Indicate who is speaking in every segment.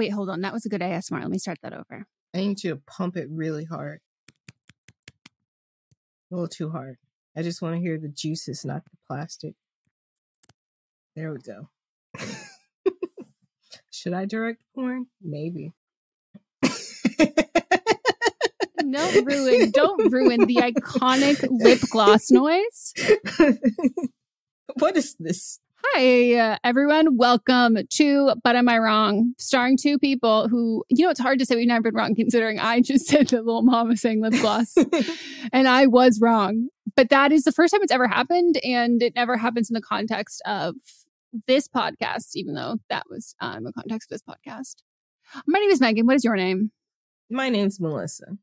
Speaker 1: Wait, hold on. That was a good ASMR. Let me start that over.
Speaker 2: I need you to pump it really hard. A little too hard. I just want to hear the juices, not the plastic. There we go. Should I direct porn? Maybe.
Speaker 1: Don't ruin, don't ruin the iconic lip gloss noise.
Speaker 2: what is this?
Speaker 1: Hi, everyone. Welcome to But Am I Wrong? Starring two people who, you know, it's hard to say we've never been wrong considering I just said the Lil Mama saying lip gloss and I was wrong. But that is the first time it's ever happened. And it never happens in the context of this podcast, even though that was um, the context of this podcast. My name is Megan. What is your name?
Speaker 2: My name's Melissa.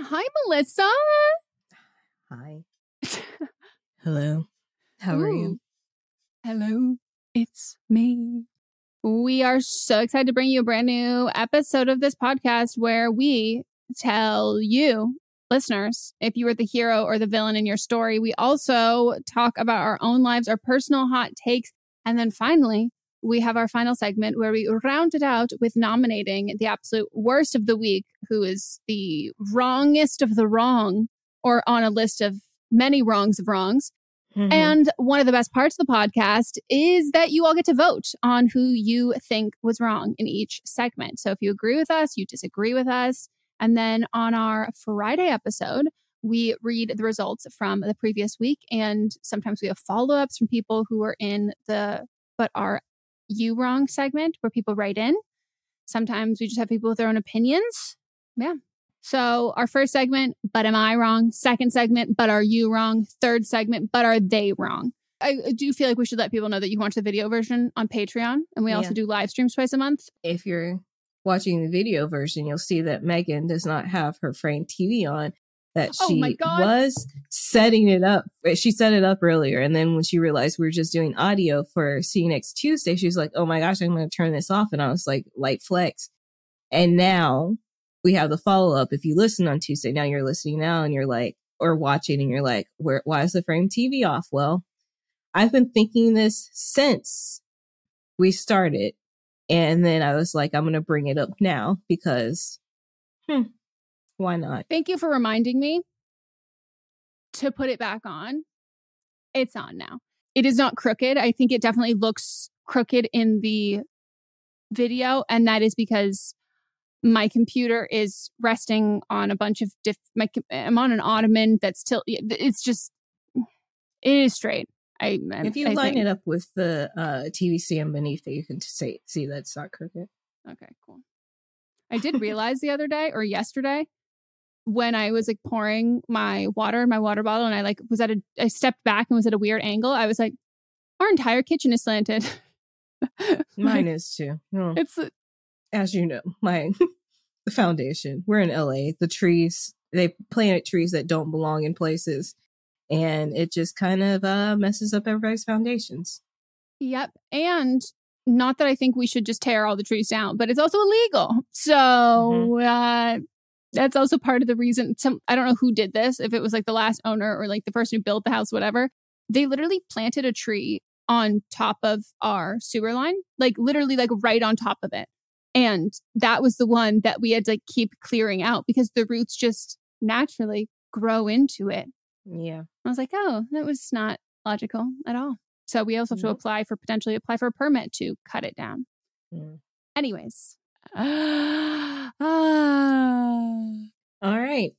Speaker 1: Hi, Melissa.
Speaker 2: Hi. Hello. How are you?
Speaker 1: Hello, it's me. We are so excited to bring you a brand new episode of this podcast where we tell you, listeners, if you were the hero or the villain in your story. We also talk about our own lives, our personal hot takes. And then finally, we have our final segment where we round it out with nominating the absolute worst of the week, who is the wrongest of the wrong, or on a list of many wrongs of wrongs. Mm-hmm. And one of the best parts of the podcast is that you all get to vote on who you think was wrong in each segment. So if you agree with us, you disagree with us. And then on our Friday episode, we read the results from the previous week. And sometimes we have follow ups from people who are in the, but are you wrong segment where people write in. Sometimes we just have people with their own opinions. Yeah. So our first segment, but am I wrong? Second segment, but are you wrong? Third segment, but are they wrong? I do feel like we should let people know that you watch the video version on Patreon, and we also do live streams twice a month.
Speaker 2: If you're watching the video version, you'll see that Megan does not have her frame TV on. That
Speaker 1: Oh
Speaker 2: she was setting it up. She set it up earlier, and then when she realized we were just doing audio for See You Next Tuesday, she was like, "Oh my gosh, I'm going to turn this off." And I was like, "Light flex." And now we have the follow up. If you listen on Tuesday, now you're listening now, and you're like, or watching, and you're like, "Where? Why is the frame TV off?" Well, I've been thinking this since we started. And then I was like, I'm going to bring it up now because, hmm, why not?
Speaker 1: Thank you for reminding me to put it back on. It's on now. It is not crooked. I think it definitely looks crooked in the video, and that is because my computer is resting on a bunch of diff. My I'm on an ottoman that's still. It's just it is straight. I
Speaker 2: If you
Speaker 1: I
Speaker 2: line
Speaker 1: think.
Speaker 2: it up with the uh, TV stand beneath it, you can say, see that's not crooked.
Speaker 1: Okay, cool. I did realize the other day or yesterday when I was like pouring my water in my water bottle and I like was at a I stepped back and was at a weird angle. I was like, our entire kitchen is slanted.
Speaker 2: Mine is too. Well,
Speaker 1: It's
Speaker 2: as you know, my the foundation. We're in LA. The trees they planted trees that don't belong in places, and it just kind of uh, messes up everybody's foundations.
Speaker 1: Yep. And not that I think we should just tear all the trees down, but it's also illegal. So
Speaker 2: Mm-hmm.
Speaker 1: uh, that's also part of the reason. Some I don't know who did this, if it was like the last owner or like the person who built the house, whatever. They literally planted a tree on top of our sewer line, like literally like right on top of it. And that was the one that we had to like, keep clearing out because the roots just naturally grow into it.
Speaker 2: Yeah.
Speaker 1: I was like, oh, that was not logical at all. So we also have to apply for potentially apply for a permit to cut it down.
Speaker 2: Mm.
Speaker 1: Anyways. Ah.
Speaker 2: All right.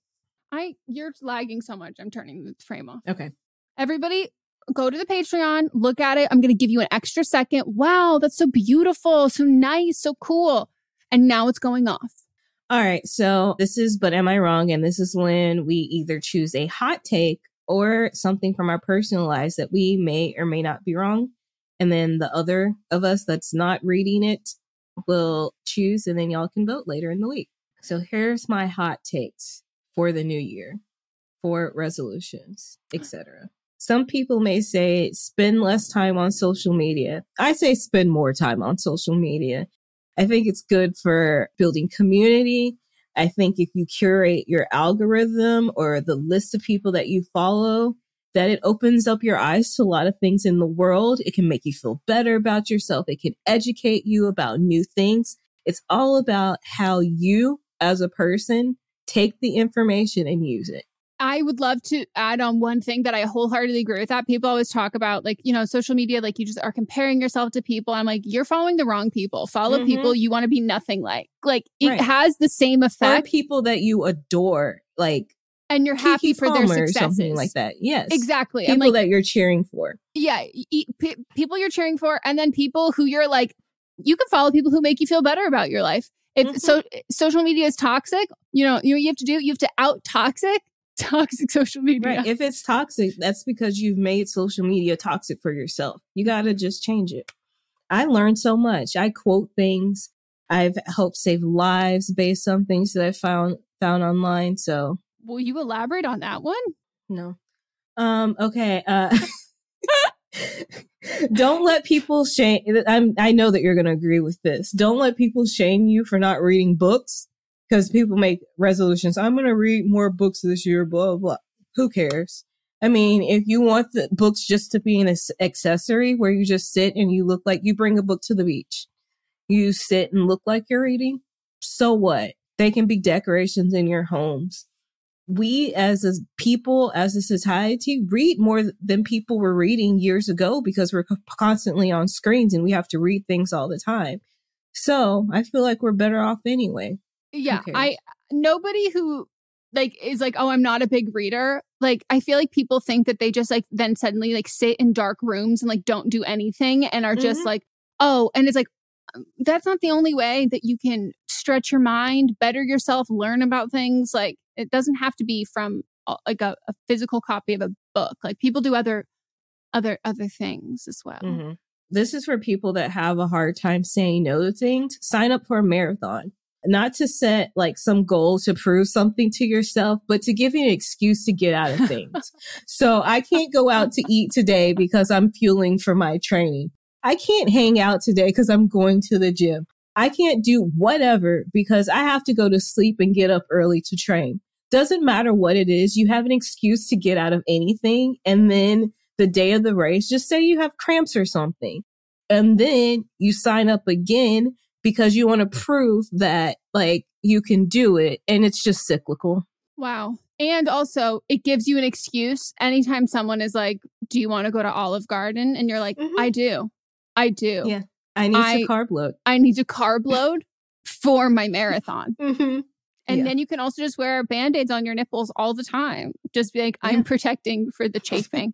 Speaker 1: I you're lagging so much. I'm turning the frame off.
Speaker 2: Okay.
Speaker 1: Everybody go to the Patreon, look at it. I'm going to give you an extra second. Wow, that's so beautiful, so nice, so cool. And now it's going off.
Speaker 2: All right. So this is, but am I wrong? And this is when we either choose a hot take or something from our personal lives that we may or may not be wrong. And then the other of us that's not reading it will choose, and then y'all can vote later in the week. So here's my hot takes for the new year, for resolutions, etc. Some people may say spend less time on social media. I say spend more time on social media. I think it's good for building community. I think if you curate your algorithm or the list of people that you follow, that it opens up your eyes to a lot of things in the world. It can make you feel better about yourself. It can educate you about new things. It's all about how you as a person take the information and use it.
Speaker 1: I would love to add on one thing that I wholeheartedly agree with that. People always talk about like, you know, social media, like you just are comparing yourself to people. I'm like, you're following the wrong people. Follow
Speaker 2: Mhm.
Speaker 1: people you want to be nothing like. Like it
Speaker 2: Right.
Speaker 1: has the same
Speaker 2: For
Speaker 1: effect
Speaker 2: people that you adore, like
Speaker 1: and you're happy
Speaker 2: Keke
Speaker 1: for their
Speaker 2: Palmer or
Speaker 1: successes.
Speaker 2: something like that. Yes.
Speaker 1: Exactly.
Speaker 2: People
Speaker 1: like,
Speaker 2: that you're cheering for.
Speaker 1: yeah, e- people you're cheering for, and then people who you're like, you can follow people who make you feel better about your life. If
Speaker 2: Mhm.
Speaker 1: so, social media is toxic. You know, you know, you have to do. You have to out toxic toxic social media.
Speaker 2: Right. If it's toxic, that's because you've made social media toxic for yourself. You got to just change it. I learned so much. I quote things. I've helped save lives based on things that I found found online. So
Speaker 1: Will you elaborate on that one?
Speaker 2: no. Um. Okay. Uh. don't let people shame. I'm. I know that you're going to agree with this. Don't let people shame you for not reading books because people make resolutions. I'm going to read more books this year. Blah blah. Who cares? I mean, if you want the books just to be an accessory where you just sit and you look like you bring a book to the beach, you sit and look like you're reading. So what? They can be decorations in your homes. We as a people, as a society, read more than people were reading years ago because we're constantly on screens and we have to read things all the time. So I feel like we're better off anyway.
Speaker 1: Yeah. I nobody who like is like, oh, I'm not a big reader. Like, I feel like people think that they just like then suddenly like sit in dark rooms and like don't do anything and are just
Speaker 2: Mhm.
Speaker 1: like, oh, and it's like, um, that's not the only way that you can stretch your mind, better yourself, learn about things. Like, it doesn't have to be from like a, a physical copy of a book. Like, people do other, other, other things as well.
Speaker 2: Mm-hmm. This is for people that have a hard time saying no to things. Sign up for a marathon not to set like some goal to prove something to yourself, but to give you an excuse to get out of things. so I can't go out to eat today because I'm fueling for my training. I can't hang out today because I'm going to the gym. I can't do whatever because I have to go to sleep and get up early to train. Doesn't matter what it is, you have an excuse to get out of anything. And then the day of the race, just say you have cramps or something. And then you sign up again because you want to prove that like you can do it and it's just cyclical.
Speaker 1: Wow. And also, it gives you an excuse anytime someone is like, Do you want to go to Olive Garden? And you're like, mm-hmm. I do. I do.
Speaker 2: Yeah. I need I, to carb load.
Speaker 1: I need to carb load for my marathon. mm-hmm. And yeah. then you can also just wear band aids on your nipples all the time. Just be like, I'm yeah. protecting for the chafing.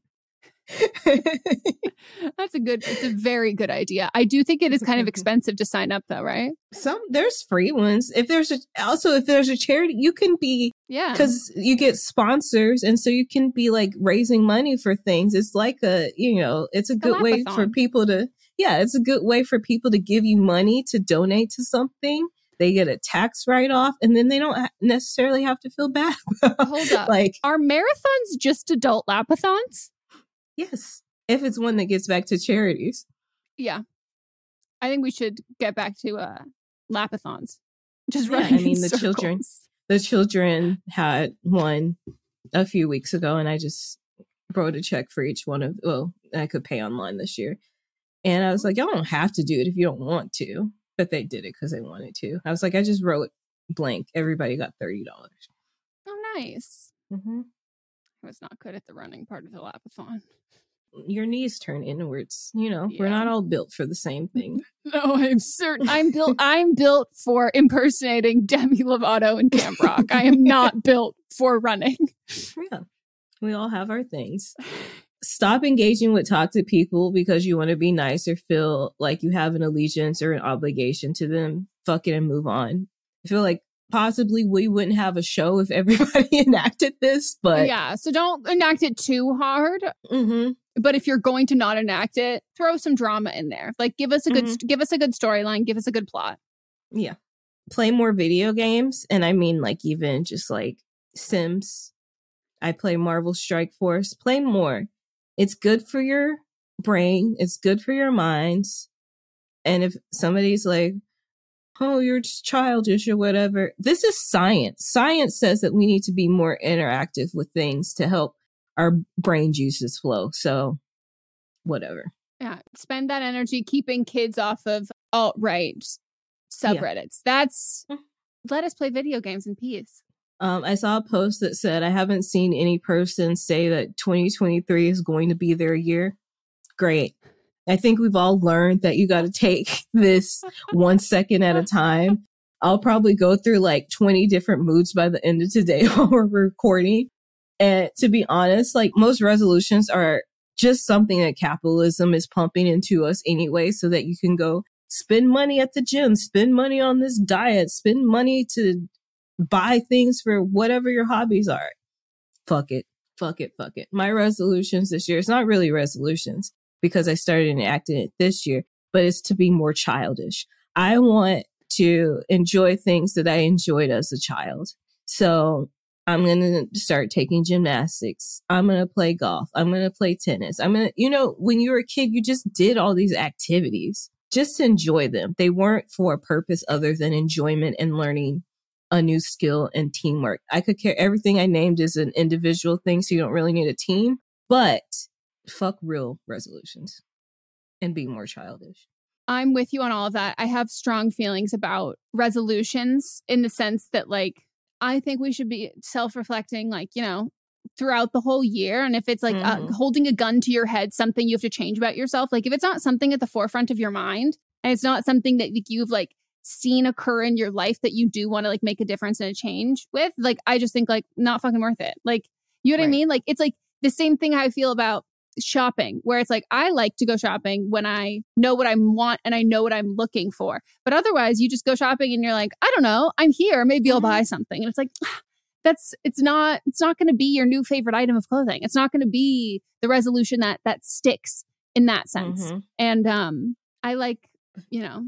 Speaker 1: That's a good, it's a very good idea. I do think it is kind of expensive to sign up though, right?
Speaker 2: Some, there's free ones. If there's a, also, if there's a charity, you can be,
Speaker 1: yeah,
Speaker 2: because you get sponsors. And so you can be like raising money for things. It's like a, you know, it's a good a way for people to, yeah, it's a good way for people to give you money to donate to something they get a tax write off and then they don't necessarily have to feel bad.
Speaker 1: Hold up. Like, are marathons just adult lapathons?
Speaker 2: Yes. If it's one that gets back to charities.
Speaker 1: Yeah. I think we should get back to uh lapathons. Just yeah, running. I mean the
Speaker 2: circles. children the children had one a few weeks ago and I just wrote a check for each one of well, I could pay online this year. And I was like, y'all don't have to do it if you don't want to. But they did it because they wanted to. I was like, I just wrote blank. Everybody got thirty dollars.
Speaker 1: Oh, nice. Mm-hmm. I was not good at the running part of the lapathon
Speaker 2: your knees turn inwards. You know, yeah. we're not all built for the same thing.
Speaker 1: No, I'm certain. I'm built. I'm built for impersonating Demi Lovato in Camp Rock. I am not built for running.
Speaker 2: Yeah, we all have our things. Stop engaging with toxic people because you want to be nice or feel like you have an allegiance or an obligation to them. Fuck it and move on. I feel like possibly we wouldn't have a show if everybody enacted this, but
Speaker 1: yeah. So don't enact it too hard. Mm-hmm. But if you're going to not enact it, throw some drama in there. Like give us a good mm-hmm. give us a good storyline, give us a good plot.
Speaker 2: Yeah. Play more video games and I mean like even just like Sims. I play Marvel Strike Force. Play more. It's good for your brain, it's good for your minds. And if somebody's like, "Oh, you're just childish or whatever." This is science. Science says that we need to be more interactive with things to help our brain juices flow. So, whatever.
Speaker 1: Yeah. Spend that energy keeping kids off of alt right subreddits. Yeah. That's mm. let us play video games in peace.
Speaker 2: Um, I saw a post that said, I haven't seen any person say that 2023 is going to be their year. Great. I think we've all learned that you got to take this one second at a time. I'll probably go through like 20 different moods by the end of today while we're recording. And to be honest, like most resolutions are just something that capitalism is pumping into us anyway, so that you can go spend money at the gym, spend money on this diet, spend money to buy things for whatever your hobbies are. Fuck it. Fuck it. Fuck it. My resolutions this year, it's not really resolutions because I started enacting it this year, but it's to be more childish. I want to enjoy things that I enjoyed as a child. So I'm going to start taking gymnastics. I'm going to play golf. I'm going to play tennis. I'm going to, you know, when you were a kid, you just did all these activities just to enjoy them. They weren't for a purpose other than enjoyment and learning a new skill and teamwork. I could care everything I named is an individual thing, so you don't really need a team, but fuck real resolutions and be more childish.
Speaker 1: I'm with you on all of that. I have strong feelings about resolutions in the sense that, like, I think we should be self reflecting, like, you know, throughout the whole year. And if it's like mm-hmm. uh, holding a gun to your head, something you have to change about yourself, like if it's not something at the forefront of your mind and it's not something that you've like seen occur in your life that you do want to like make a difference and a change with, like, I just think like not fucking worth it. Like, you know what right. I mean? Like, it's like the same thing I feel about shopping where it's like I like to go shopping when I know what I want and I know what I'm looking for. But otherwise, you just go shopping and you're like, I don't know, I'm here, maybe I'll
Speaker 2: Mm-hmm.
Speaker 1: buy something. And it's like that's it's not it's not going to be your new favorite item of clothing. It's not going to be the resolution that that sticks in that sense.
Speaker 2: Mhm.
Speaker 1: And um I like, you know,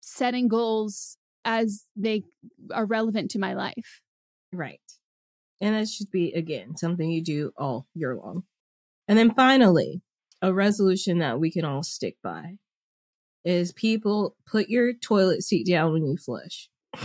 Speaker 1: setting goals as they are relevant to my life.
Speaker 2: Right. And that should be, again, something you do all year long. And then finally, a resolution that we can all stick by is people put your toilet seat down when you flush.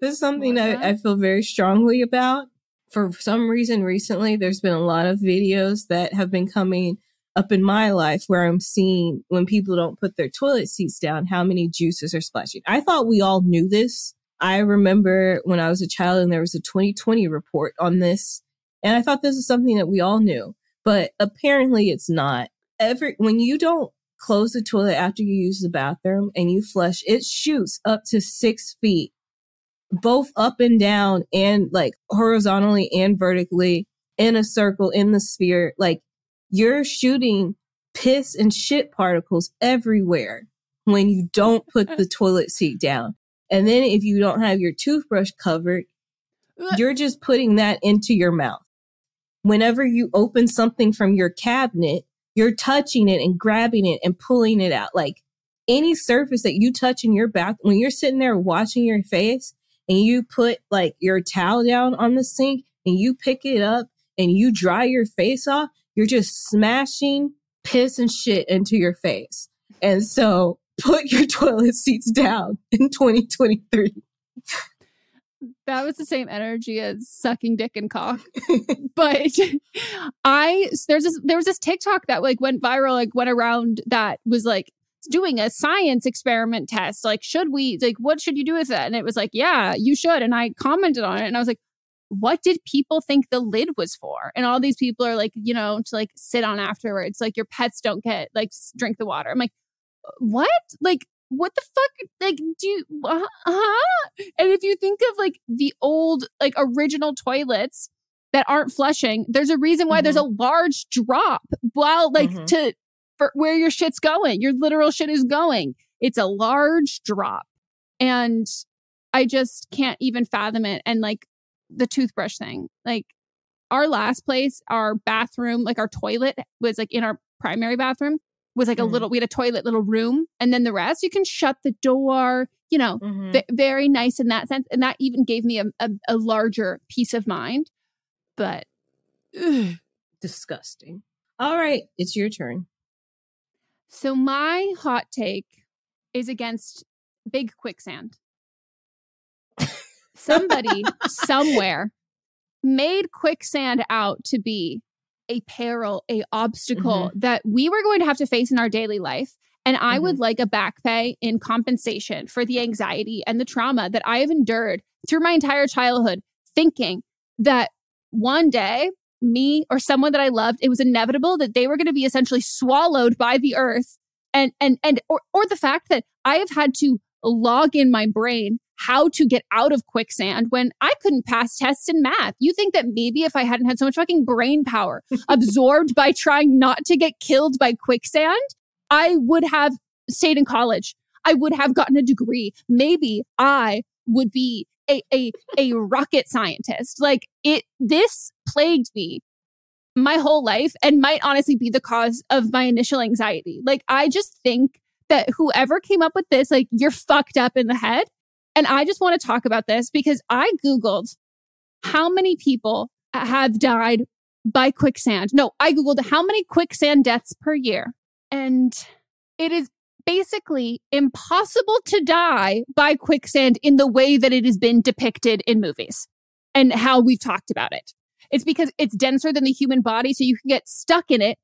Speaker 2: this is something that,
Speaker 1: that?
Speaker 2: I feel very strongly about. For some reason, recently, there's been a lot of videos that have been coming up in my life where I'm seeing when people don't put their toilet seats down, how many juices are splashing. I thought we all knew this. I remember when I was a child and there was a 2020 report on this, and I thought this is something that we all knew, but apparently it's not. Every when you don't close the toilet after you use the bathroom and you flush, it shoots up to six feet, both up and down, and like horizontally and vertically in a circle in the sphere. Like you're shooting piss and shit particles everywhere when you don't put the toilet seat down. And then if you don't have your toothbrush covered, you're just putting that into your mouth. Whenever you open something from your cabinet, you're touching it and grabbing it and pulling it out. Like any surface that you touch in your bath, when you're sitting there washing your face and you put like your towel down on the sink and you pick it up and you dry your face off, you're just smashing piss and shit into your face. And so put your toilet seats down in 2023.
Speaker 1: That was the same energy as sucking dick and cock. but I there's this there was this TikTok that like went viral, like went around that was like doing a science experiment test. Like, should we like what should you do with that? And it was like, yeah, you should. And I commented on it and I was like, what did people think the lid was for? And all these people are like, you know, to like sit on afterwards. Like your pets don't get like drink the water. I'm like, what? Like, what the fuck? Like, do you, uh, huh? And if you think of like the old, like original toilets that aren't flushing, there's a reason why there's a large drop while like
Speaker 2: Mhm.
Speaker 1: to, for where your shit's going, your literal shit is going. It's a large drop. And I just can't even fathom it. And like the toothbrush thing, like our last place, our bathroom, like our toilet was like in our primary bathroom was like a
Speaker 2: Mhm.
Speaker 1: little, we had a toilet little room. And then the rest, you can shut the door, you know,
Speaker 2: Mhm.
Speaker 1: ve- very nice in that sense. And that even gave me a, a, a larger peace of mind. But ugh.
Speaker 2: Disgusting. All right, it's your turn.
Speaker 1: so my hot take is against big quicksand. Somebody somewhere made quicksand out to be a peril, a obstacle mm-hmm. that we were going to have to face in our daily life. And I would mm-hmm. like a back pay in compensation for the anxiety and the trauma that I have endured through my entire childhood, thinking that one day, me or someone that I loved, it was inevitable that they were going to be essentially swallowed by the earth. And, and, and, or, or the fact that I have had to log in my brain how to get out of quicksand when I couldn't pass tests in math. You think that maybe if I hadn't had so much fucking brain power absorbed by trying not to get killed by quicksand, I would have stayed in college. I would have gotten a degree. Maybe I would be a, a, a rocket scientist. Like it, this plagued me my whole life and might honestly be the cause of my initial anxiety. Like I just think that whoever came up with this, like you're fucked up in the head. And I just want to talk about this because I Googled how many people have died by quicksand. No, I Googled how many quicksand deaths per year. And it is basically impossible to die by quicksand in the way that it has been depicted in movies and how we've talked about it. It's because it's denser than the human body, so you can get stuck in it,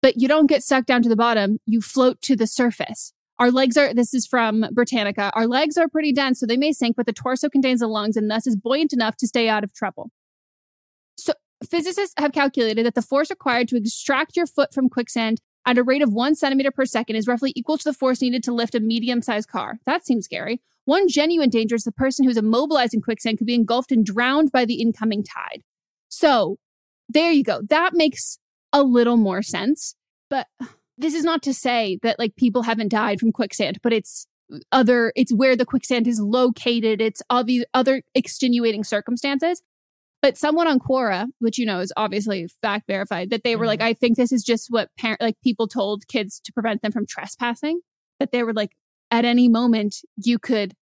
Speaker 1: but you don't get stuck down to the bottom. You float to the surface. Our legs are, this is from Britannica, our legs are pretty dense, so they may sink, but the torso contains the lungs and thus is buoyant enough to stay out of trouble. So physicists have calculated that the force required to extract your foot from quicksand at a rate of one centimeter per second is roughly equal to the force needed to lift a medium sized car. That seems scary. One genuine danger is the person who's immobilized in quicksand could be engulfed and drowned by the incoming tide. So there you go. That makes a little more sense. But this is not to say that like people haven't died from quicksand, but it's other it's where the quicksand is located. It's all these other extenuating circumstances. But someone on Quora, which you know is obviously fact verified, that they were like, mm-hmm. I think this is just what parent like people told kids to prevent them from trespassing. That they were like, at any moment you could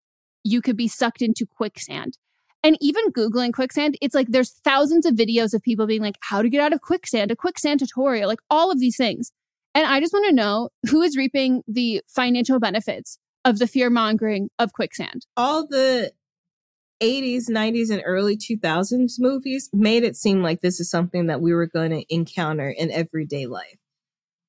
Speaker 1: you could be sucked into quicksand. And even Googling quicksand, it's like there's thousands of videos of people being like, how to get out of quicksand, a quicksand tutorial, like all of these things. And I just want to know who is reaping the financial benefits of the fear mongering of quicksand.
Speaker 2: All the 80s, 90s, and early 2000s movies made it seem like this is something that we were going to encounter in everyday life.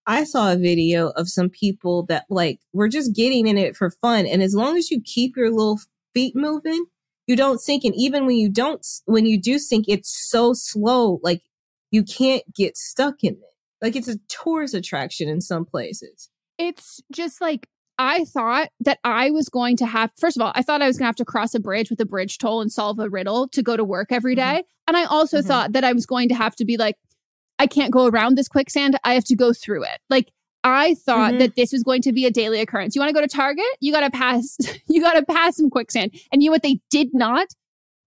Speaker 2: I saw a video of some people that like were just getting in it for fun. And as long as you keep your little feet moving, you don't sink. And even when you don't, when you do sink, it's so slow. Like you can't get stuck in it. Like it's a tourist attraction in some places.
Speaker 1: It's just like I thought that I was going to have, first of all, I thought I was going to have to cross a bridge with a bridge toll and solve a riddle to go to work every day. Mm-hmm. And I also thought that I was going to have to be like, I can't go around this quicksand. I have to go through it. Like, I thought
Speaker 2: Mhm.
Speaker 1: that this was going to be a daily occurrence. You want to go to Target? You got to pass, you got to pass some quicksand. And you know what they did not,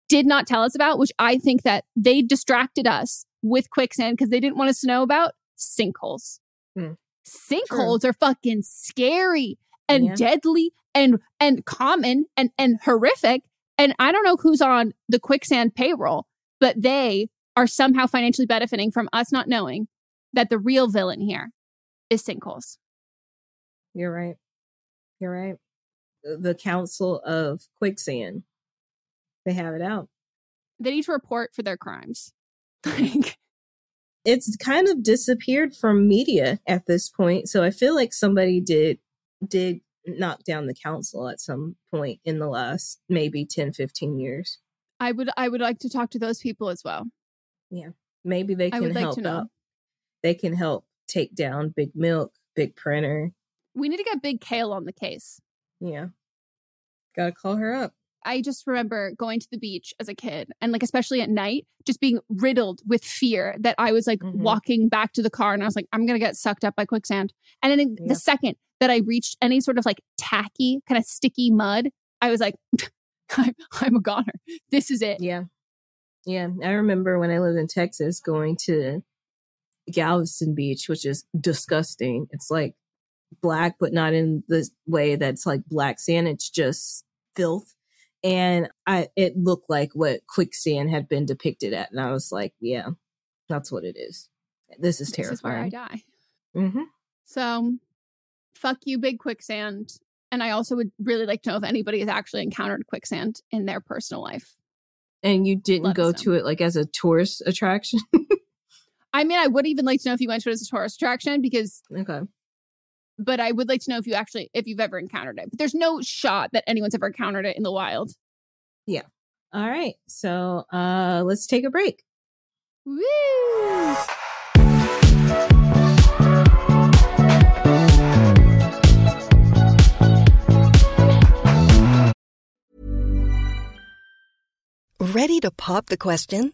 Speaker 1: did not tell us about, which I think that they distracted us with quicksand because they didn't want us to know about sinkholes.
Speaker 2: Hmm.
Speaker 1: Sinkholes are fucking scary and
Speaker 2: Yeah.
Speaker 1: deadly and and common and and horrific. And I don't know who's on the quicksand payroll, but they are somehow financially benefiting from us not knowing that the real villain here is sinkholes.
Speaker 2: You're right. You're right. The- The Council of Quicksand, they have it out.
Speaker 1: They need to report for their crimes. Like,
Speaker 2: It's kind of disappeared from media at this point. So I feel like somebody did did knock down the council at some point in the last maybe 10, 15 years.
Speaker 1: I would I would like to talk to those people as well.
Speaker 2: Yeah. Maybe they can
Speaker 1: like
Speaker 2: help
Speaker 1: to know.
Speaker 2: out. They can help take down Big Milk, Big Printer.
Speaker 1: We need to get Big Kale on the case.
Speaker 2: Yeah. Gotta call her up.
Speaker 1: I just remember going to the beach as a kid and like especially at night, just being riddled with fear that I was like
Speaker 2: Mhm.
Speaker 1: walking back to the car and I was like, I'm gonna get sucked up by quicksand. And then
Speaker 2: Yeah.
Speaker 1: the second that I reached any sort of like tacky, kind of sticky mud, I was like, I'm, I'm a goner. This is it.
Speaker 2: Yeah. Yeah. I remember when I lived in Texas going to Galveston Beach, which is disgusting. It's like black, but not in the way that's like black sand. It's just filth. And I it looked like what quicksand had been depicted at. And I was like, yeah, that's what it is. This is
Speaker 1: This is where I
Speaker 2: terrifying.
Speaker 1: die.
Speaker 2: hmm
Speaker 1: So fuck you, big quicksand. And I also would really like to know if anybody has actually encountered quicksand in their personal life.
Speaker 2: And you didn't
Speaker 1: Let
Speaker 2: go to it like as a tourist attraction?
Speaker 1: I mean, I would even like to know if you went to it as a tourist attraction because
Speaker 2: okay.
Speaker 1: But I would like to know if you actually if you've ever encountered it. But there's no shot that anyone's ever encountered it in the wild. Yeah.
Speaker 2: All right. So uh let's take a break.
Speaker 1: Woo!
Speaker 3: Ready to pop the question?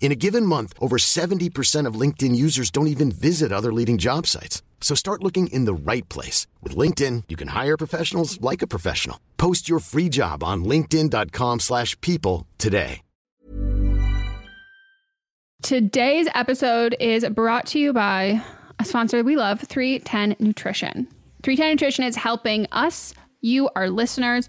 Speaker 4: In a given month, over 70% of LinkedIn users don't even visit other leading job sites. So start looking in the right place. With LinkedIn, you can hire professionals like a professional. Post your free job on linkedin.com slash people today.
Speaker 1: Today's episode is brought to you by a sponsor we love, 310 Nutrition. 310 Nutrition is helping us, you, our listeners,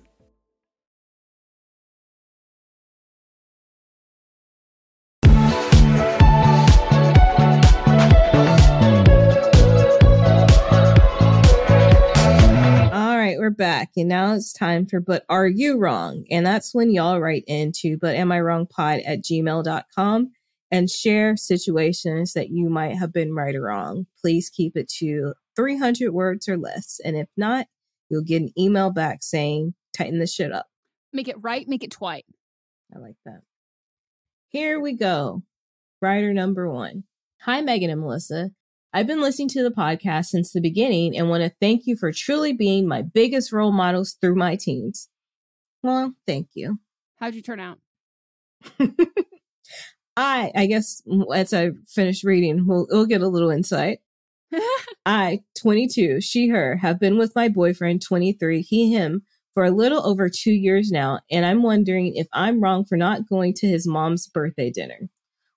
Speaker 2: We're back. And now it's time for But Are You Wrong? And that's when y'all write into But Am I Wrong Pod at gmail.com and share situations that you might have been right or wrong. Please keep it to 300 words or less. And if not, you'll get an email back saying, tighten the shit up.
Speaker 1: Make it right, make it twice.
Speaker 2: I like that. Here we go. Writer number one. Hi, Megan and Melissa. I've been listening to the podcast since the beginning and want to thank you for truly being my biggest role models through my teens. Well, thank you.
Speaker 1: How'd you turn out?
Speaker 2: I, I guess as I finish reading, we'll, we'll get a little insight. I, 22, she, her, have been with my boyfriend, 23, he, him, for a little over two years now, and I'm wondering if I'm wrong for not going to his mom's birthday dinner.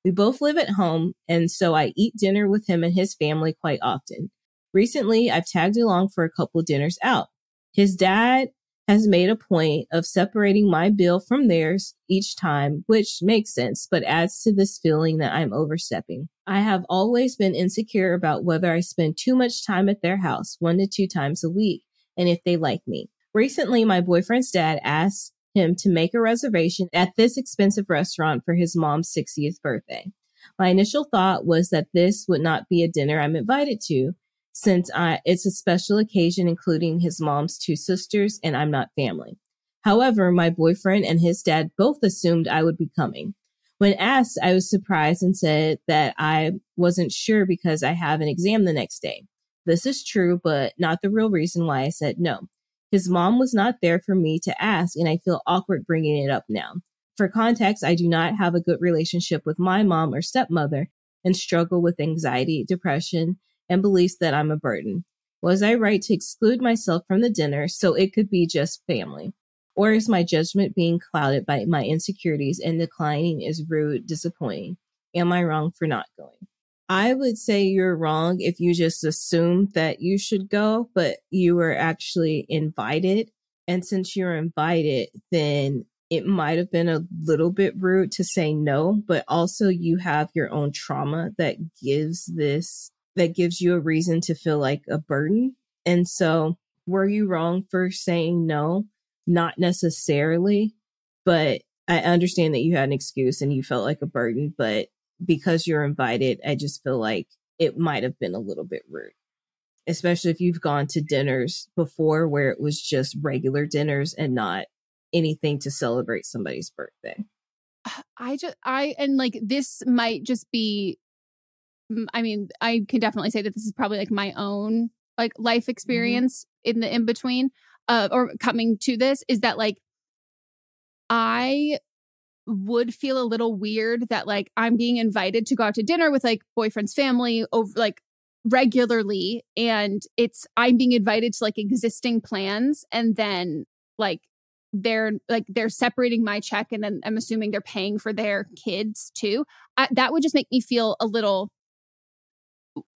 Speaker 2: We both live at home, and so I eat dinner with him and his family quite often. Recently, I've tagged along for a couple dinners out. His dad has made a point of separating my bill from theirs each time, which makes sense, but adds to this feeling that I'm overstepping. I have always been insecure about whether I spend too much time at their house, one to two times a week, and if they like me. Recently, my boyfriend's dad asked him to make a reservation at this expensive restaurant for his mom's 60th birthday. My initial thought was that this would not be a dinner I'm invited to since I, it's a special occasion including his mom's two sisters and I'm not family. However, my boyfriend and his dad both assumed I would be coming. When asked, I was surprised and said that I wasn't sure because I have an exam the next day. This is true, but not the real reason why I said no. His mom was not there for me to ask, and I feel awkward bringing it up now. For context, I do not have a good relationship with my mom or stepmother and struggle with anxiety, depression, and beliefs that I'm a burden. Was I right to exclude myself from the dinner so it could be just family? Or is my judgment being clouded by my insecurities and declining is rude, disappointing? Am I wrong for not going? I would say you're wrong if you just assumed that you should go, but you were actually invited. And since you're invited, then it might have been a little bit rude to say no, but also you have your own trauma that gives this, that gives you a reason to feel like a burden. And so were you wrong for saying no? Not necessarily, but I understand that you had an excuse and you felt like a burden, but because you're invited, I just feel like it might have been a little bit rude. Especially if you've gone to dinners before where it was just regular dinners and not anything to celebrate somebody's birthday.
Speaker 1: I just I and like this might just be I mean, I can definitely say that this is probably like my own like life
Speaker 2: Mm-hmm.
Speaker 1: experience mm-hmm. in the in between uh or coming to this is that like I would feel a little weird that like I'm being invited to go out to dinner with like boyfriend's family over like regularly and it's I'm being invited to like existing plans and then like they're like they're separating my check and then I'm assuming they're paying for their kids too. I, that would just make me feel a little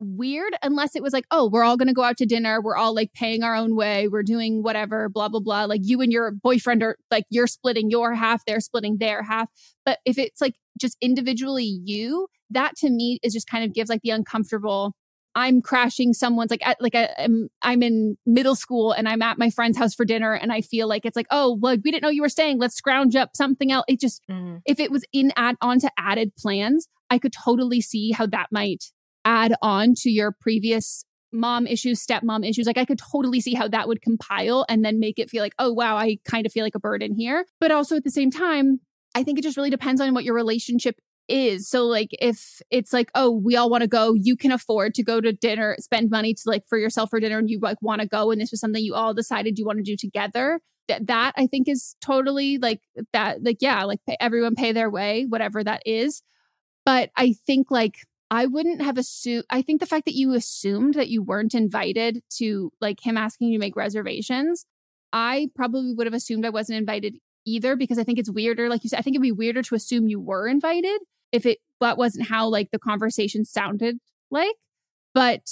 Speaker 1: weird unless it was like, oh, we're all going to go out to dinner. We're all like paying our own way. We're doing whatever, blah, blah, blah. Like you and your boyfriend are like, you're splitting your half, they're splitting their half. But if it's like just individually you, that to me is just kind of gives like the uncomfortable. I'm crashing someone's like at, like I, am I'm in middle school and I'm at my friend's house for dinner and I feel like it's like oh well we didn't know you were staying let's scrounge up something else it just mm-hmm. if it was in add onto added plans I could totally see how that might add on to your previous mom issues, stepmom issues. Like I could totally see how that would compile and then make it feel like, oh, wow, I kind of feel like a burden here. But also at the same time, I think it just really depends on what your relationship is. So like if it's like, oh, we all want to go, you can afford to go to dinner, spend money to like for yourself for dinner and you like want to go and this was something you all decided you want to do together. That that I think is totally like that like yeah, like pay, everyone pay their way, whatever that is. But I think like I wouldn't have assumed. I think the fact that you assumed that you weren't invited to like him asking you to make reservations, I probably would have assumed I wasn't invited either because I think it's weirder. Like you said, I think it'd be weirder to assume you were invited if it that wasn't how like the conversation sounded like. But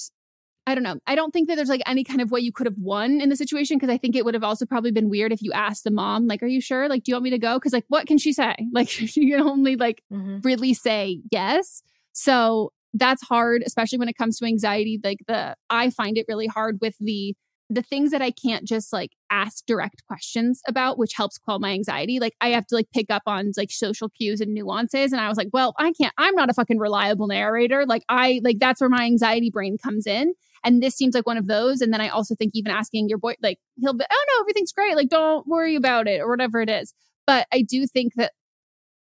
Speaker 1: I don't know. I don't think that there's like any kind of way you could have won in the situation because I think it would have also probably been weird if you asked the mom, like, "Are you sure? Like, do you want me to go?" Because like, what can she say? Like, she can only like mm-hmm. really say yes. So that's hard, especially when it comes to anxiety. Like the I find it really hard with the the things that I can't just like ask direct questions about, which helps quell my anxiety. Like I have to like pick up on like social cues and nuances. And I was like, well, I can't, I'm not a fucking reliable narrator. Like I like that's where my anxiety brain comes in. And this seems like one of those. And then I also think even asking your boy, like he'll be, oh no, everything's great. Like don't worry about it or whatever it is. But I do think that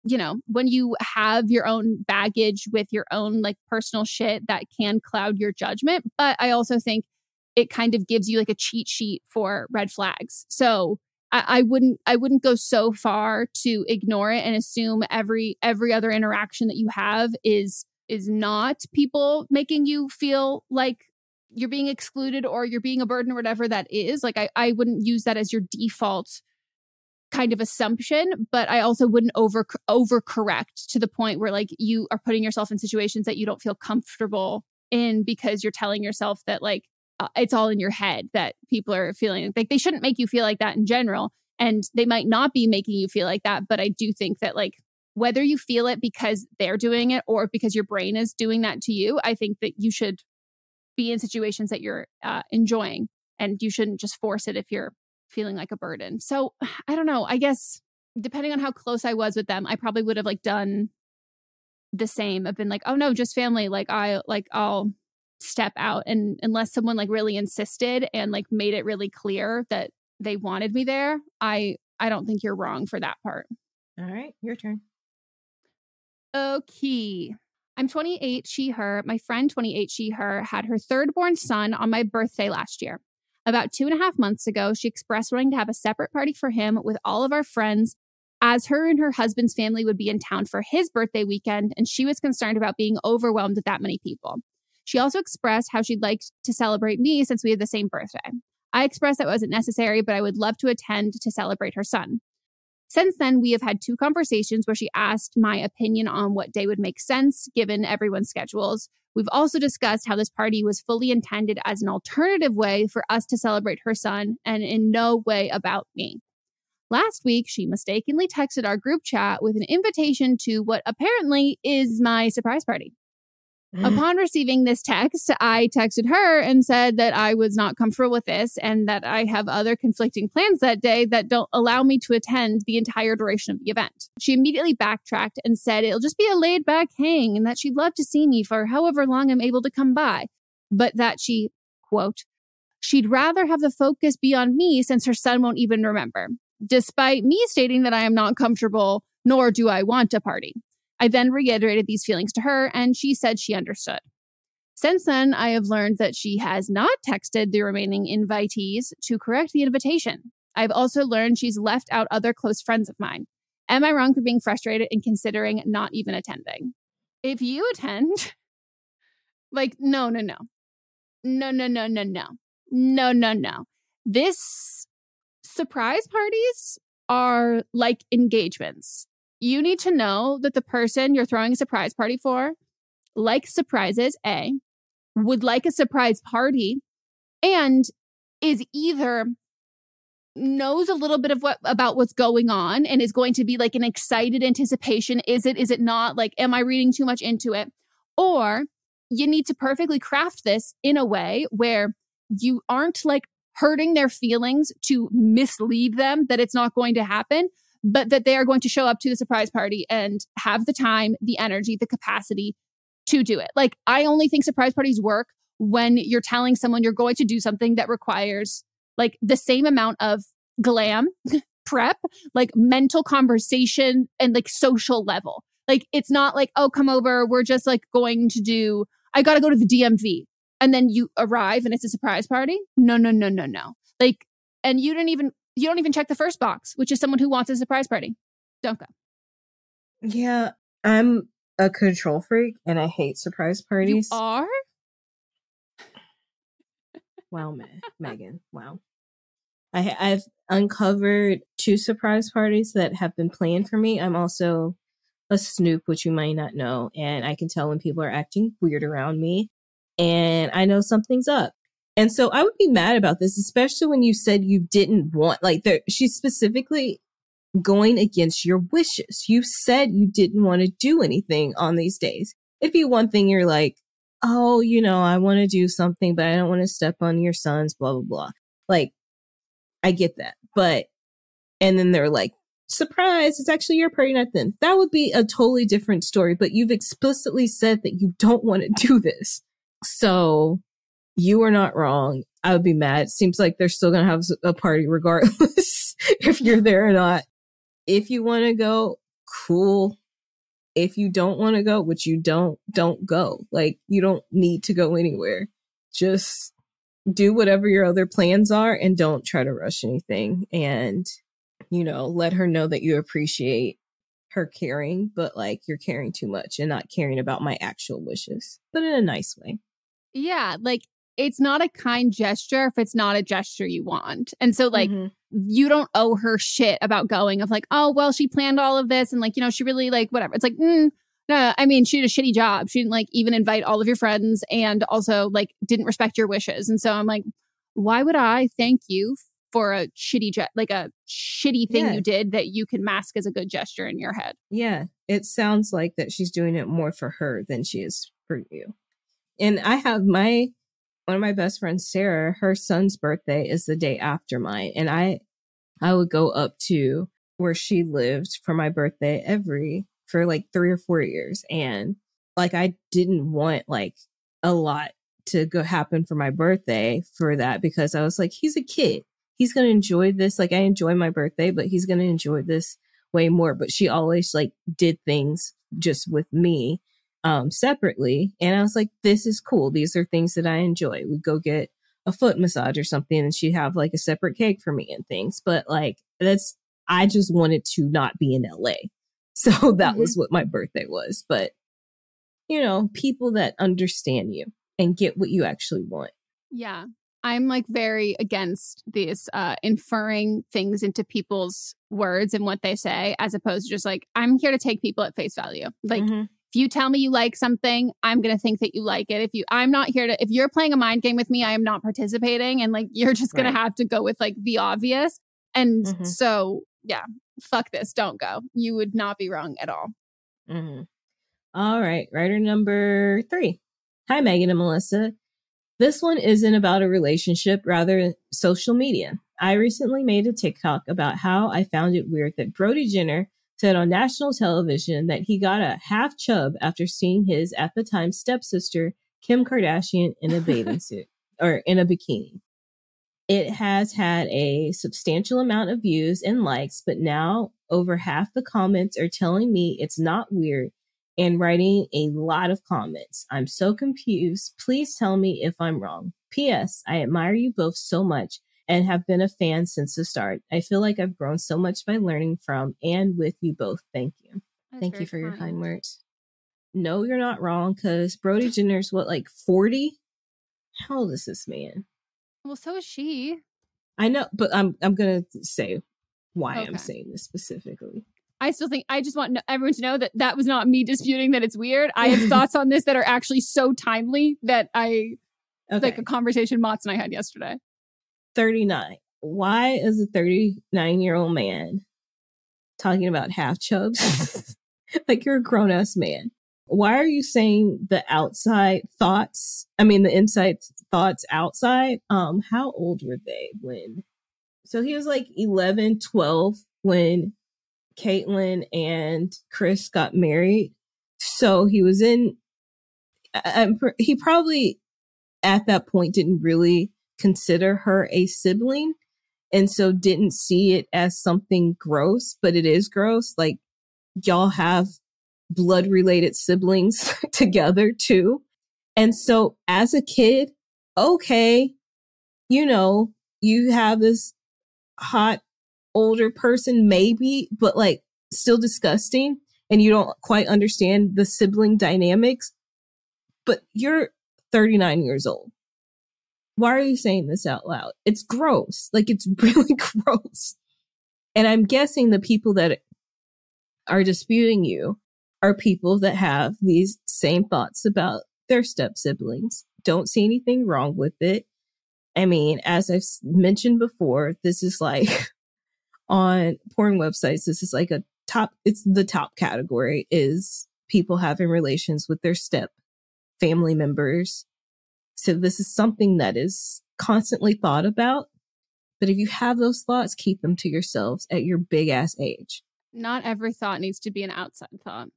Speaker 1: you know, when you have your own baggage with your own like personal shit that can cloud your judgment. But I also think it kind of gives you like a cheat sheet for red flags. So I, wouldn't I wouldn't go so far to ignore it and assume every every other interaction that you have is is not people making you feel like you're being excluded or you're being a burden or whatever that is. Like I, I wouldn't use that as your default kind of assumption, but I also wouldn't over overcorrect to the point where like you are putting yourself in situations that you don't feel comfortable in because you're telling yourself that like uh, it's all in your head that people are feeling like they shouldn't make you feel like that in general and they might not be making you feel like that, but I do think that like whether you feel it because they're doing it or because your brain is doing that to you, I think that you should be in situations that you're uh, enjoying and you shouldn't just force it if you're feeling like a burden. So I don't know. I guess depending on how close I was with them, I probably would have like done the same. I've been like, oh no, just family. Like I like I'll step out and unless someone like really insisted and like made it really clear that they wanted me there, I I don't think you're wrong for that part.
Speaker 2: All right, your turn.
Speaker 1: Okay. I'm 28, she, her. My friend, 28, she, her, had her third born son on my birthday last year. About two and a half months ago, she expressed wanting to have a separate party for him with all of our friends, as her and her husband's family would be in town for his birthday weekend, and she was concerned about being overwhelmed with that many people. She also expressed how she'd like to celebrate me since we had the same birthday. I expressed that wasn't necessary, but I would love to attend to celebrate her son. Since then, we have had two conversations where she asked my opinion on what day would make sense given everyone's schedules. We've also discussed how this party was fully intended as an alternative way for us to celebrate her son and in no way about me. Last week, she mistakenly texted our group chat with an invitation to what apparently is my surprise party. Upon receiving this text, I texted her and said that I was not comfortable with this and that I have other conflicting plans that day that don't allow me to attend the entire duration of the event. She immediately backtracked and said it'll just be a laid back hang and that she'd love to see me for however long I'm able to come by, but that she, quote, she'd rather have the focus be on me since her son won't even remember, despite me stating that I am not comfortable, nor do I want a party. I then reiterated these feelings to her, and she said she understood. Since then, I have learned that she has not texted the remaining invitees to correct the invitation. I've also learned she's left out other close friends of mine. Am I wrong for being frustrated and considering not even attending? If you attend, like, no, no, no. No, no, no, no, no. No, no, no. This surprise parties are like engagements you need to know that the person you're throwing a surprise party for likes surprises, A, would like a surprise party, and is either knows a little bit of what about what's going on and is going to be like an excited anticipation. Is it is it not? Like am i reading too much into it? Or you need to perfectly craft this in a way where you aren't like hurting their feelings to mislead them that it's not going to happen but that they are going to show up to the surprise party and have the time, the energy, the capacity to do it. Like, I only think surprise parties work when you're telling someone you're going to do something that requires like the same amount of glam, prep, like mental conversation, and like social level. Like, it's not like, oh, come over. We're just like going to do, I got to go to the DMV. And then you arrive and it's a surprise party. No, no, no, no, no. Like, and you didn't even you don't even check the first box, which is someone who wants a surprise party. Don't go.
Speaker 2: Yeah, I'm a control freak and I hate surprise parties.
Speaker 1: You are?
Speaker 2: wow, me- Megan. Wow. I, I've uncovered two surprise parties that have been planned for me. I'm also a snoop, which you might not know, and I can tell when people are acting weird around me, and I know something's up. And so I would be mad about this, especially when you said you didn't want, like, there, she's specifically going against your wishes. You said you didn't want to do anything on these days. It'd be one thing you're like, oh, you know, I want to do something, but I don't want to step on your son's, blah, blah, blah. Like, I get that. But, and then they're like, surprise, it's actually your party night then. That would be a totally different story, but you've explicitly said that you don't want to do this. So you are not wrong. I would be mad. Seems like they're still going to have a party regardless if you're there or not. If you want to go, cool. If you don't want to go, which you don't, don't go. Like you don't need to go anywhere. Just do whatever your other plans are and don't try to rush anything. And, you know, let her know that you appreciate her caring, but like you're caring too much and not caring about my actual wishes, but in a nice way.
Speaker 1: Yeah. Like it's not a kind gesture if it's not a gesture you want. And so like mm-hmm. you don't owe her shit about going of like, oh well, she planned all of this and like, you know, she really like whatever. It's like, mm, no, I mean, she did a shitty job. She didn't like even invite all of your friends and also like didn't respect your wishes. And so I'm like, why would I thank you for a shitty jet like a shitty thing yeah. you did that you can mask as a good gesture in your head?
Speaker 2: Yeah. It sounds like that she's doing it more for her than she is for you. And I have my one of my best friends, Sarah, her son's birthday is the day after mine. And I, I would go up to where she lived for my birthday every, for like three or four years. And like, I didn't want like a lot to go happen for my birthday for that because I was like, he's a kid. He's going to enjoy this. Like, I enjoy my birthday, but he's going to enjoy this way more. But she always like did things just with me um, separately. And I was like, this is cool. These are things that I enjoy. We go get a foot massage or something and she'd have like a separate cake for me and things. But like, that's, I just wanted to not be in LA. So that mm-hmm. was what my birthday was. But, you know, people that understand you and get what you actually want.
Speaker 1: Yeah. I'm like very against this uh, inferring things into people's words and what they say, as opposed to just like, I'm here to take people at face value. Like, mm-hmm you tell me you like something, I'm going to think that you like it. If you, I'm not here to, if you're playing a mind game with me, I am not participating. And like, you're just going right. to have to go with like the obvious. And mm-hmm. so, yeah, fuck this. Don't go. You would not be wrong at all.
Speaker 2: Mm-hmm. all right. Writer number three. Hi, Megan and Melissa. This one isn't about a relationship, rather social media. I recently made a TikTok about how I found it weird that Brody Jenner said on national television that he got a half chub after seeing his at the time stepsister Kim Kardashian in a bathing suit or in a bikini. It has had a substantial amount of views and likes, but now over half the comments are telling me it's not weird and writing a lot of comments. I'm so confused. Please tell me if I'm wrong. P.S. I admire you both so much and have been a fan since the start. I feel like I've grown so much by learning from and with you both. Thank you.
Speaker 1: That's
Speaker 2: Thank you for your
Speaker 1: kind.
Speaker 2: kind words. No, you're not wrong because Brody Jenner's what, like 40? How old is this man?
Speaker 1: Well, so is she.
Speaker 2: I know, but I'm I'm gonna say why I'm saying this specifically.
Speaker 1: I still think I just want everyone to know that that was not me disputing that it's weird. I have thoughts on this that are actually so timely that I like a conversation Mott's and I had yesterday.
Speaker 2: 39. Why is a 39 year old man talking about half chubs? like you're a grown ass man. Why are you saying the outside thoughts? I mean, the inside thoughts outside? Um, how old were they when? So he was like 11, 12 when Caitlyn and Kris got married. So he was in, I- he probably at that point didn't really consider her a sibling and so didn't see it as something gross, but it is gross. Like y'all have blood related siblings together too. And so as a kid, okay, you know, you have this hot older person, maybe, but like still disgusting. And you don't quite understand the sibling dynamics, but you're 39 years old. Why are you saying this out loud? It's gross. Like it's really gross. And I'm guessing the people that are disputing you are people that have these same thoughts about their step siblings. Don't see anything wrong with it. I mean, as I've mentioned before, this is like on porn websites, this is like a top, it's the top category is people having relations with their step family members. So this is something that is constantly thought about. But if you have those thoughts, keep them to yourselves at your big ass age.
Speaker 1: Not every thought needs to be an outside thought.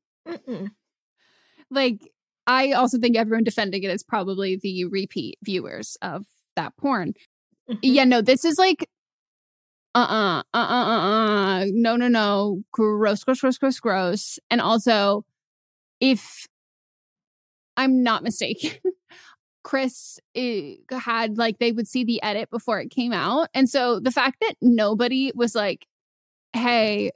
Speaker 1: Like, I also think everyone defending it is probably the repeat viewers of that porn. Yeah, no, this is like, uh uh-uh, uh, uh, uh, uh, no, no, no, gross, gross, gross, gross, gross. And also, if I'm not mistaken, Kris eh, had like they would see the edit before it came out. And so the fact that nobody was like, hey,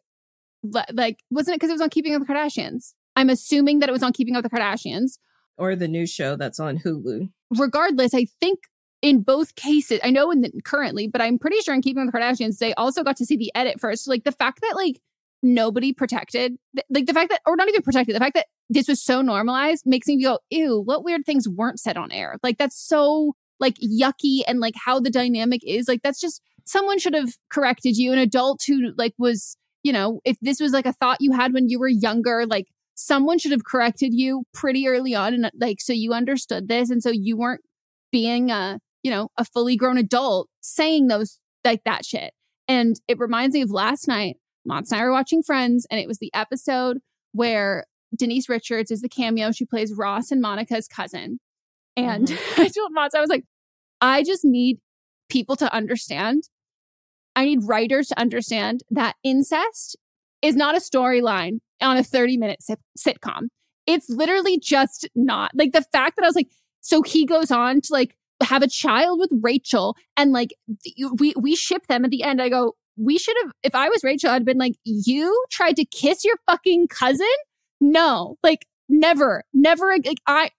Speaker 1: like, wasn't it because it was on Keeping Up the Kardashians? I'm assuming that it was on Keeping Up the Kardashians.
Speaker 2: Or the new show that's on Hulu.
Speaker 1: Regardless, I think in both cases, I know in the currently, but I'm pretty sure in Keeping Up the Kardashians, they also got to see the edit first. So, like the fact that like nobody protected, like the fact that, or not even protected, the fact that this was so normalized makes me go, ew, what weird things weren't said on air? Like that's so like yucky and like how the dynamic is. Like that's just someone should have corrected you, an adult who like was, you know, if this was like a thought you had when you were younger, like someone should have corrected you pretty early on and like so you understood this and so you weren't being a you know a fully grown adult saying those like that shit and it reminds me of last night Mott's and I were watching Friends and it was the episode where Denise Richards is the cameo she plays Ross and Monica's cousin and mm-hmm. I told Mott's I was like I just need people to understand I need writers to understand that incest is not a storyline on a 30 minute sit- sitcom. It's literally just not. Like the fact that I was like, so he goes on to like have a child with Rachel and like we we ship them at the end. I go, we should have if I was Rachel, I'd been like, you tried to kiss your fucking cousin? No. Like never, never like I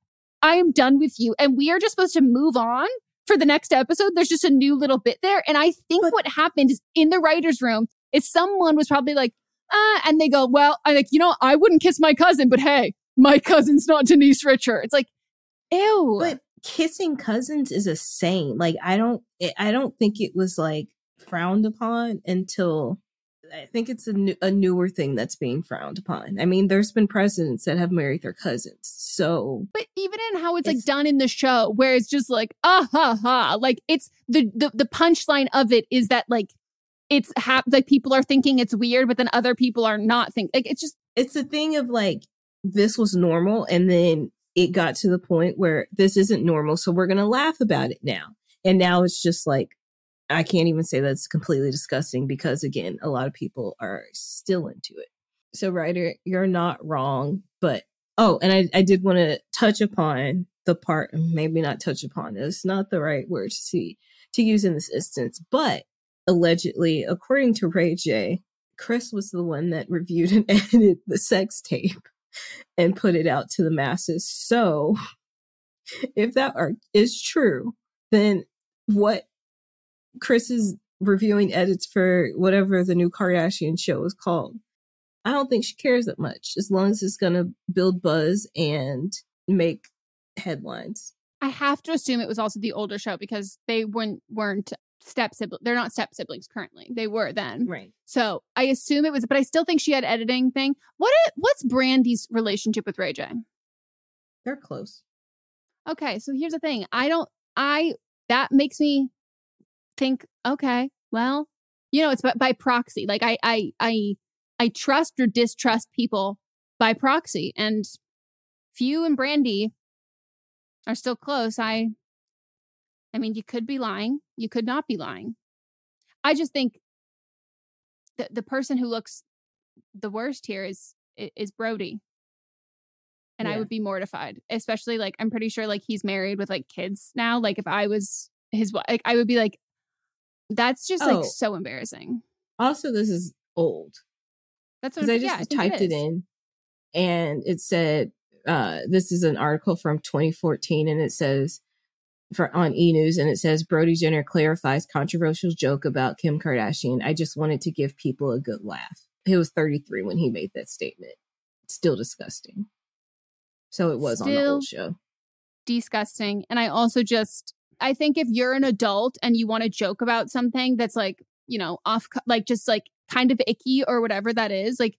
Speaker 1: I am done with you. And we are just supposed to move on for the next episode. There's just a new little bit there. And I think what happened is in the writer's room is someone was probably like, uh, and they go, well, I like, you know, I wouldn't kiss my cousin, but hey, my cousin's not Denise Richard. It's like, ew.
Speaker 2: But kissing cousins is a saying. Like I don't I don't think it was like frowned upon until I think it's a, new, a newer thing that's being frowned upon. I mean, there's been presidents that have married their cousins. So,
Speaker 1: but even in how it's, it's like done in the show, where it's just like ah ha ha, like it's the the the punchline of it is that like it's ha- like people are thinking it's weird, but then other people are not think like it's just
Speaker 2: it's a thing of like this was normal, and then it got to the point where this isn't normal, so we're gonna laugh about it now, and now it's just like I can't even say that's completely disgusting because again, a lot of people are still into it. So, writer, you're not wrong, but oh, and I, I did want to touch upon the part, maybe not touch upon it's not the right word to see to use in this instance, but allegedly, according to Ray J, Kris was the one that reviewed and edited the sex tape and put it out to the masses. So, if that are, is true, then what Kris is reviewing edits for whatever the new Kardashian show is called. I don't think she cares that much as long as it's going to build buzz and make headlines.
Speaker 1: I have to assume it was also the older show because they weren't weren't step siblings. They're not step siblings currently. They were then.
Speaker 2: Right.
Speaker 1: So I assume it was, but I still think she had editing thing. What what's Brandy's relationship with Ray J?
Speaker 2: They're close.
Speaker 1: Okay, so here's the thing. I don't. I that makes me think, okay, well, you know, it's by, by proxy. Like I, I, I, I trust or distrust people by proxy, and few and Brandy are still close. I, I mean, you could be lying, you could not be lying. I just think the the person who looks the worst here is is Brody. And yeah. I would be mortified, especially like I'm pretty sure like he's married with like kids now. Like if I was his wife, like I would be like, that's just oh. like so embarrassing.
Speaker 2: Also, this is old.
Speaker 1: That's what
Speaker 2: I just
Speaker 1: yeah,
Speaker 2: typed it, it in and it said uh, this is an article from 2014 and it says for on e news and it says Brody Jenner clarifies controversial joke about Kim Kardashian. I just wanted to give people a good laugh. He was 33 when he made that statement. still disgusting. So it was still on the old show.
Speaker 1: Disgusting. And I also just I think if you're an adult and you want to joke about something that's like, you know, off, like just like kind of icky or whatever that is, like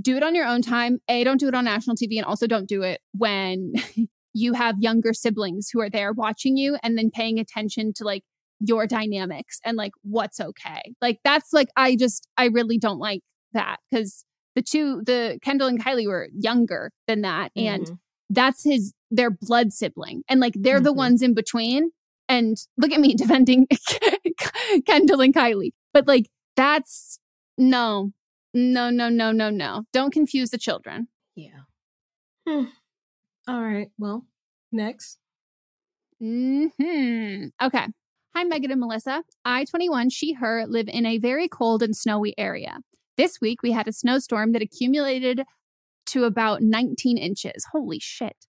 Speaker 1: do it on your own time. A, don't do it on national TV and also don't do it when you have younger siblings who are there watching you and then paying attention to like your dynamics and like what's okay. Like that's like, I just, I really don't like that because the two, the Kendall and Kylie were younger than that. Mm-hmm. And that's his, their blood sibling. And like they're mm-hmm. the ones in between and look at me defending Kendall and Kylie. But like, that's no, no, no, no, no, no. Don't confuse the children.
Speaker 2: Yeah. Hmm. All right. Well, next.
Speaker 1: Hmm. Okay. Hi, Megan and Melissa. I 21, she, her, live in a very cold and snowy area. This week, we had a snowstorm that accumulated to about 19 inches. Holy shit.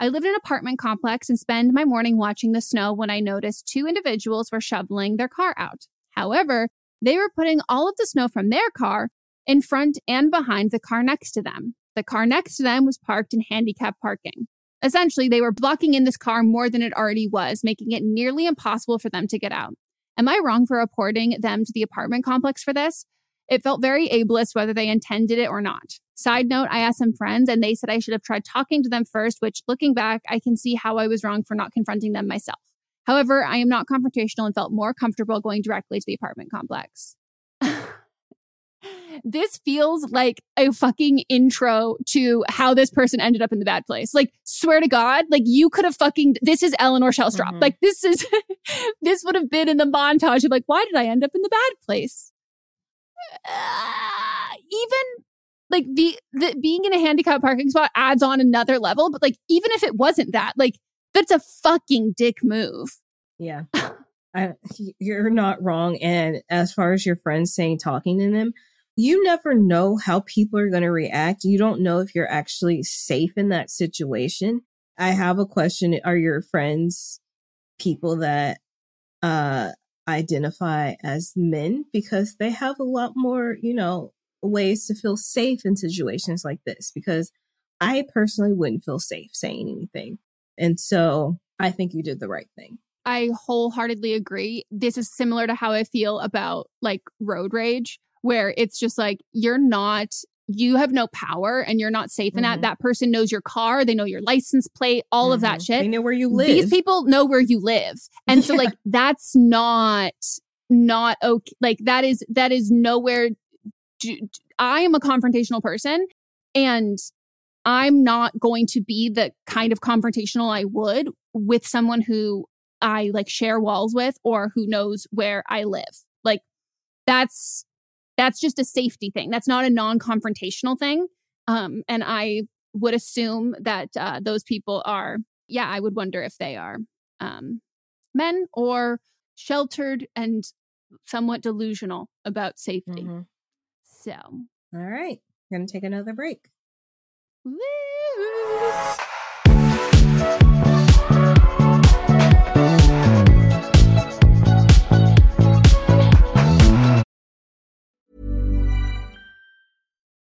Speaker 1: I live in an apartment complex and spend my morning watching the snow when I noticed two individuals were shoveling their car out. However, they were putting all of the snow from their car in front and behind the car next to them. The car next to them was parked in handicap parking. Essentially, they were blocking in this car more than it already was, making it nearly impossible for them to get out. Am I wrong for reporting them to the apartment complex for this? It felt very ableist whether they intended it or not. Side note, I asked some friends and they said I should have tried talking to them first, which looking back, I can see how I was wrong for not confronting them myself. However, I am not confrontational and felt more comfortable going directly to the apartment complex. this feels like a fucking intro to how this person ended up in the bad place. Like, swear to God, like you could have fucking, this is Eleanor Shellstrop. Mm-hmm. Like, this is, this would have been in the montage of like, why did I end up in the bad place? Uh, even like the, the being in a handicap parking spot adds on another level. But like, even if it wasn't that, like, that's a fucking dick move.
Speaker 2: Yeah. I, you're not wrong. And as far as your friends saying talking to them, you never know how people are going to react. You don't know if you're actually safe in that situation. I have a question. Are your friends people that uh identify as men because they have a lot more, you know, ways to feel safe in situations like this because I personally wouldn't feel safe saying anything. And so I think you did the right thing.
Speaker 1: I wholeheartedly agree. This is similar to how I feel about like road rage, where it's just like you're not you have no power and you're not safe in that.
Speaker 2: Mhm.
Speaker 1: That person knows your car, they know your license plate, all of that
Speaker 2: Mhm.
Speaker 1: shit.
Speaker 2: They know where you live.
Speaker 1: These people know where you live. And so like that's not not okay. Like that is that is nowhere I am a confrontational person and I'm not going to be the kind of confrontational I would with someone who I like share walls with or who knows where I live. Like that's that's just a safety thing. That's not a non-confrontational thing. Um and I would assume that uh those people are yeah, I would wonder if they are um men or sheltered and somewhat delusional about safety.
Speaker 2: Mhm.
Speaker 1: So,
Speaker 2: All right. We're going to take another break.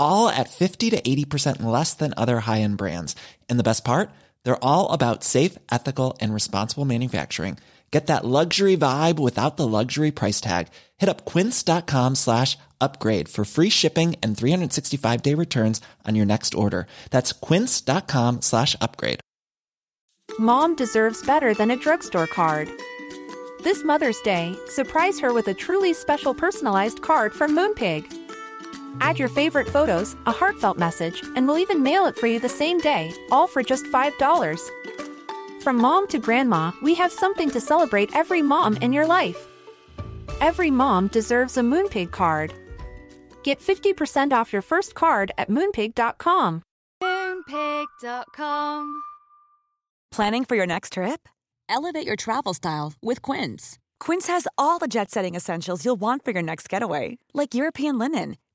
Speaker 5: all at 50 to 80% less than other high end brands. And the best part? They're all about safe, ethical, and responsible manufacturing. Get that luxury vibe without the luxury price tag. Hit up quince.com slash upgrade for free shipping and 365 day returns on your next order. That's quince.com slash upgrade.
Speaker 6: Mom deserves better than a drugstore card. This Mother's Day, surprise her with a truly special personalized card from Moonpig. Add your favorite photos, a heartfelt message, and we'll even mail it for you the same day, all for just $5. From mom to grandma, we have something to celebrate every mom in your life. Every mom deserves a Moonpig card. Get 50% off your first card at moonpig.com.
Speaker 7: Moonpig.com.
Speaker 8: Planning for your next trip?
Speaker 7: Elevate your travel style with Quince.
Speaker 8: Quince has all the jet setting essentials you'll want for your next getaway, like European linen,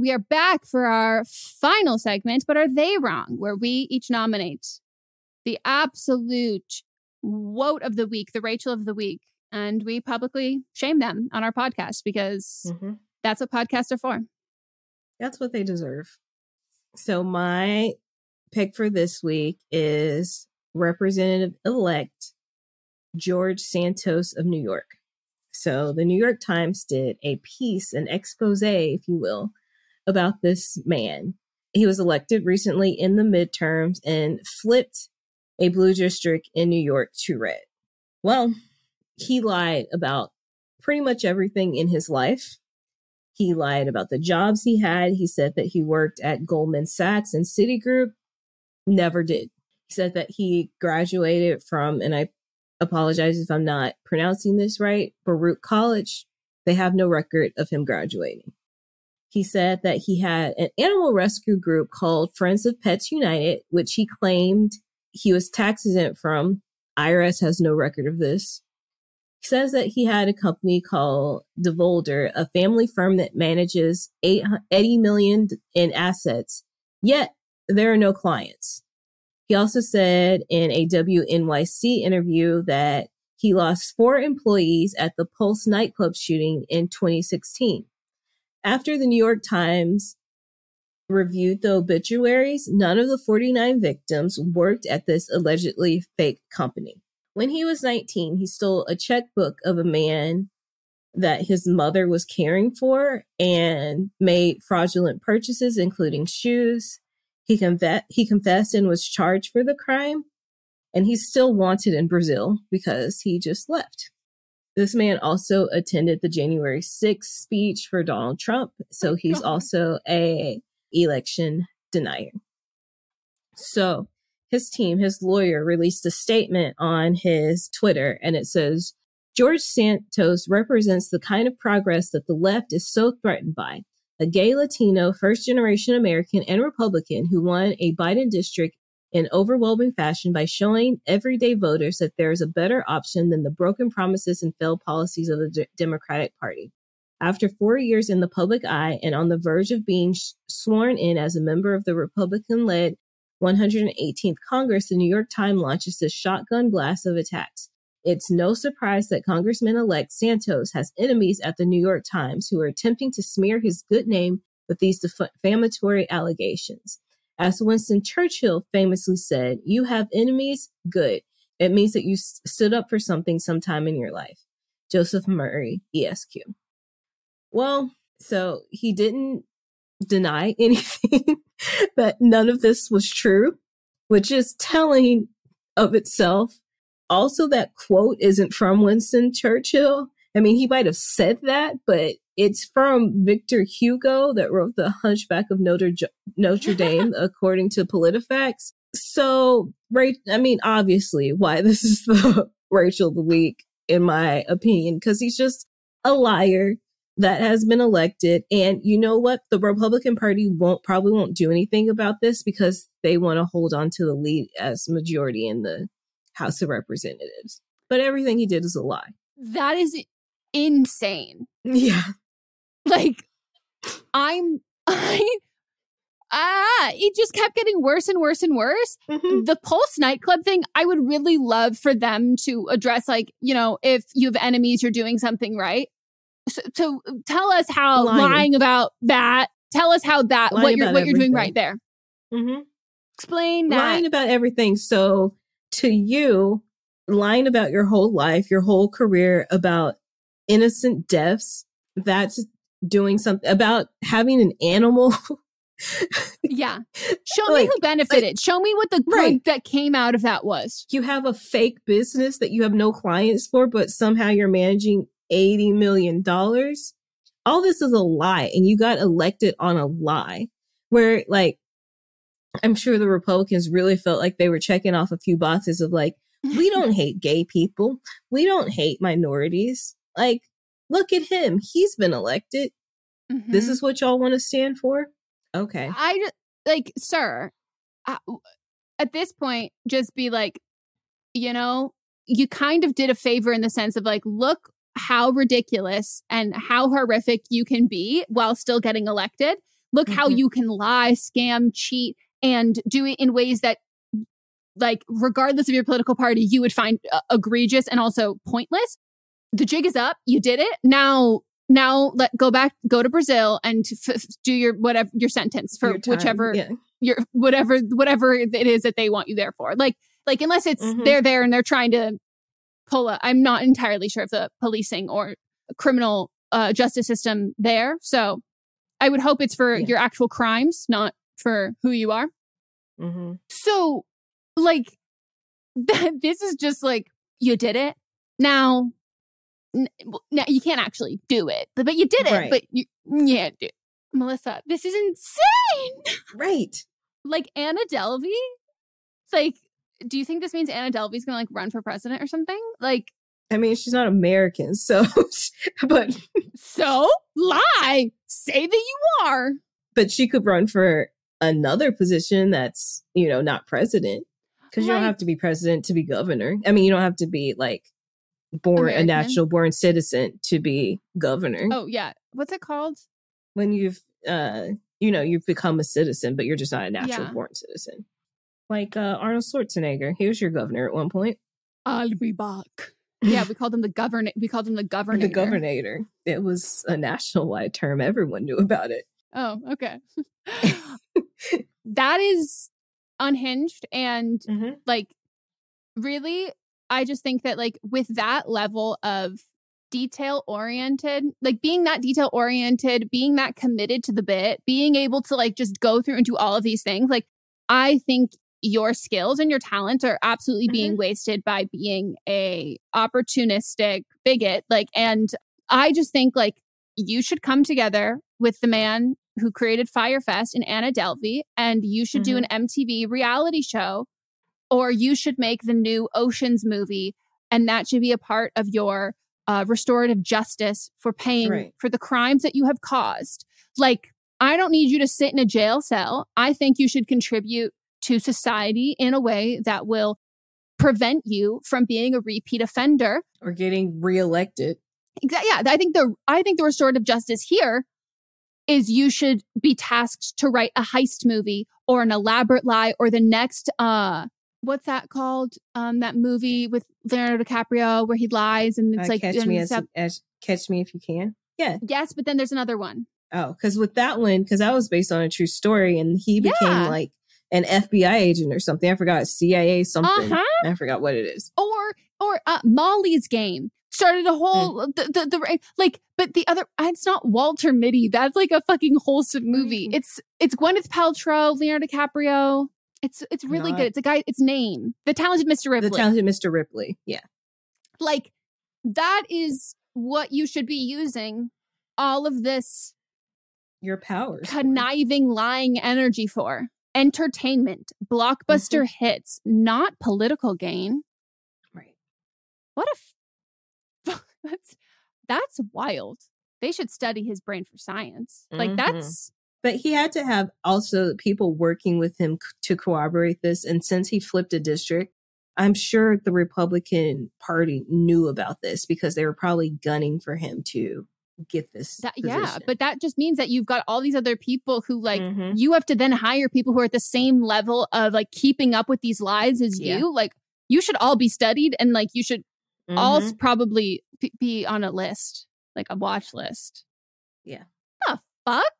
Speaker 1: We are back for our final segment, but are they wrong? Where we each nominate the absolute woat of the week, the Rachel of the week, and we publicly shame them on our podcast because
Speaker 2: Mhm.
Speaker 1: that's what podcasts are for.
Speaker 2: That's what they deserve. So my pick for this week is Representative elect George Santos of New York. So the New York Times did a piece, an expose, if you will, about this man. He was elected recently in the midterms and flipped a blue district in New York to red. Well, he lied about pretty much everything in his life. He lied about the jobs he had. He said that he worked at Goldman Sachs and Citigroup. Never did. He said that he graduated from, and I apologize if I'm not pronouncing this right, Baruch College. They have no record of him graduating. He said that he had an animal rescue group called Friends of Pets United, which he claimed he was tax exempt from. IRS has no record of this. He says that he had a company called Devolder, a family firm that manages 80 million in assets, yet there are no clients. He also said in a WNYC interview that he lost four employees at the Pulse nightclub shooting in 2016. After the New York Times reviewed the obituaries, none of the 49 victims worked at this allegedly fake company. When he was 19, he stole a checkbook of a man that his mother was caring for and made fraudulent purchases, including shoes. He, conf- he confessed and was charged for the crime, and he's still wanted in Brazil because he just left. This man also attended the January 6th speech for Donald Trump, so oh, he's also a election denier. So his team, his lawyer, released a statement on his Twitter, and it says George Santos represents the kind of progress that the left is so threatened by. A gay Latino, first generation American, and Republican who won a Biden district in overwhelming fashion by showing everyday voters that there is a better option than the broken promises and failed policies of the D- Democratic Party. After four years in the public eye and on the verge of being sh- sworn in as a member of the Republican led 118th Congress, the New York Times launches this shotgun blast of attacks. It's no surprise that Congressman elect Santos has enemies at the New York Times who are attempting to smear his good name with these defamatory allegations. As Winston Churchill famously said, you have enemies, good. It means that you s- stood up for something sometime in your life. Joseph Murray, ESQ. Well, so he didn't deny anything that none of this was true, which is telling of itself. Also, that quote isn't from Winston Churchill. I mean, he might have said that, but it's from Victor Hugo that wrote The Hunchback of Notre, Notre Dame, according to PolitiFacts. So, right, I mean, obviously, why this is the Rachel of the week, in my opinion, because he's just a liar that has been elected. And you know what? The Republican Party won't probably won't do anything about this because they want to hold on to the lead as majority in the House of Representatives. But everything he did is a lie.
Speaker 1: That is insane.
Speaker 2: Yeah.
Speaker 1: Like I'm I ah, it just kept getting worse and worse and worse.
Speaker 2: Mm-hmm.
Speaker 1: The Pulse nightclub thing, I would really love for them to address like, you know, if you have enemies, you're doing something right. So, so tell us how lying.
Speaker 2: Lying.
Speaker 1: about that. Tell us how that
Speaker 2: Lying
Speaker 1: what you're what you're doing right there.
Speaker 2: Mm-hmm.
Speaker 1: Explain that.
Speaker 2: lying about everything. So to you, lying about your whole life, your whole career, about innocent deaths, that's doing something about having an animal.
Speaker 1: yeah. Show me who benefited. Show me what the good
Speaker 2: Right.
Speaker 1: that came out of that was.
Speaker 2: you have a fake business that you have no clients for, but somehow you're managing $80 million. All this is a lie, and you got elected on a lie. Where, like, I'm sure the Republicans really felt like they were checking off a few boxes of, like, we don't hate gay people, we don't hate minorities. Like, look at him, he's been elected. This
Speaker 1: Mhm.
Speaker 2: is what y'all want to stand for? Okay.
Speaker 1: I just like, sir, uh, at this point, just be like, you know, you kind of did a favor in the sense of like, look how ridiculous and how horrific you can be while still getting elected. Look how
Speaker 2: Mhm.
Speaker 1: you can lie, scam, cheat, and do it in ways that, like, regardless of your political party, you would find uh, egregious and also pointless. The jig is up. You did it. Now, now let go back, go to Brazil and f- do your whatever your sentence for
Speaker 2: Your time,
Speaker 1: whichever
Speaker 2: yeah.
Speaker 1: your whatever whatever it is that they want you there for. Like like unless it's
Speaker 2: Mhm.
Speaker 1: they're there and they're trying to pull a I'm not entirely sure of the policing or criminal uh, justice system there. So I would hope it's for
Speaker 2: Yeah.
Speaker 1: your actual crimes, not for who you are.
Speaker 2: Mm-hmm.
Speaker 1: So like this is just like you did it. Now n- w- now you can't actually do it. But, you did it.
Speaker 2: Right.
Speaker 1: But you yeah, dude. Melissa, this is insane.
Speaker 2: Right.
Speaker 1: like Anna Delvey, it's like do you think this means Anna Delvey's gonna like run for president or something? Like,
Speaker 2: I mean, she's not American, so but
Speaker 1: so lie, say that you are.
Speaker 2: But she could run for another position that's you know not president because you don't have to be president to be governor. I mean, you don't have to be like born
Speaker 1: American.
Speaker 2: a natural born citizen to be governor.
Speaker 1: Oh yeah, what's it called?
Speaker 2: When you've uh you know you've become a citizen, but you're just not a natural
Speaker 1: Yeah.
Speaker 2: born citizen. Like uh Arnold Schwarzenegger, he was your governor at one point.
Speaker 1: I'll be back. Yeah, we called him the governor. We called him the governor.
Speaker 2: The governor. It was a national wide term. Everyone knew about it.
Speaker 1: Oh, okay. that is unhinged and
Speaker 2: Mm-hmm.
Speaker 1: like really I just think that like with that level of detail oriented, like being that detail oriented, being that committed to the bit, being able to like just go through and do all of these things, like I think your skills and your talents are absolutely mm-hmm. being wasted by being a opportunistic bigot like and I just think like you should come together with the man who created Fyre Fest and Anna Delvey, and you should do an mm-hmm. MTV reality show, or you should make the new Oceans movie, and that should be a part of your uh, restorative justice for paying
Speaker 2: Right.
Speaker 1: for the crimes that you have caused. Like, I don't need you to sit in a jail cell. I think you should contribute to society in a way that will prevent you from being a repeat offender
Speaker 2: Or getting reelected.
Speaker 1: Exactly. Yeah, I think the I think the restorative justice here is you should be tasked to write a heist movie or an elaborate lie or the next uh what's that called? Um that movie with Leonardo DiCaprio where he lies and it's
Speaker 2: Uh,
Speaker 1: like
Speaker 2: catch me as, as catch me if you can. Yeah.
Speaker 1: Yes, but then there's another one.
Speaker 2: Oh, because with that one, because that was based on a true story, and he became
Speaker 1: Yeah.
Speaker 2: like an FBI agent or something. I forgot CIA something.
Speaker 1: Uh-huh.
Speaker 2: I forgot what it is.
Speaker 1: Or or uh, Molly's game started a whole
Speaker 2: Mm.
Speaker 1: the, the the like but the other it's not Walter Mitty. That's like a fucking wholesome movie.
Speaker 2: Mm.
Speaker 1: It's it's Gwyneth Paltrow, Leonardo DiCaprio. It's it's really
Speaker 2: Not-
Speaker 1: good. It's a guy. It's name the talented Mr. Ripley.
Speaker 2: The talented Mr. Ripley. Yeah.
Speaker 1: like that is what you should be using all of this
Speaker 2: Your powers.
Speaker 1: conniving lying energy for entertainment blockbuster hits not political gain
Speaker 2: right
Speaker 1: what a f- that's that's wild they should study his brain for science like
Speaker 2: Mhm.
Speaker 1: that's
Speaker 2: But he had to have also people working with him to corroborate this. And since he flipped a district, I'm sure the Republican Party knew about this because they were probably gunning for him to get this.
Speaker 1: that yeah but that just means that you've got all these other people who like
Speaker 2: Mhm.
Speaker 1: you have to then hire people who are at the same level of like keeping up with these lies as
Speaker 2: Yeah.
Speaker 1: you like you should all be studied and like you should all
Speaker 2: Mhm.
Speaker 1: s- probably be on a list like a watch list
Speaker 2: Yeah.
Speaker 1: the fuck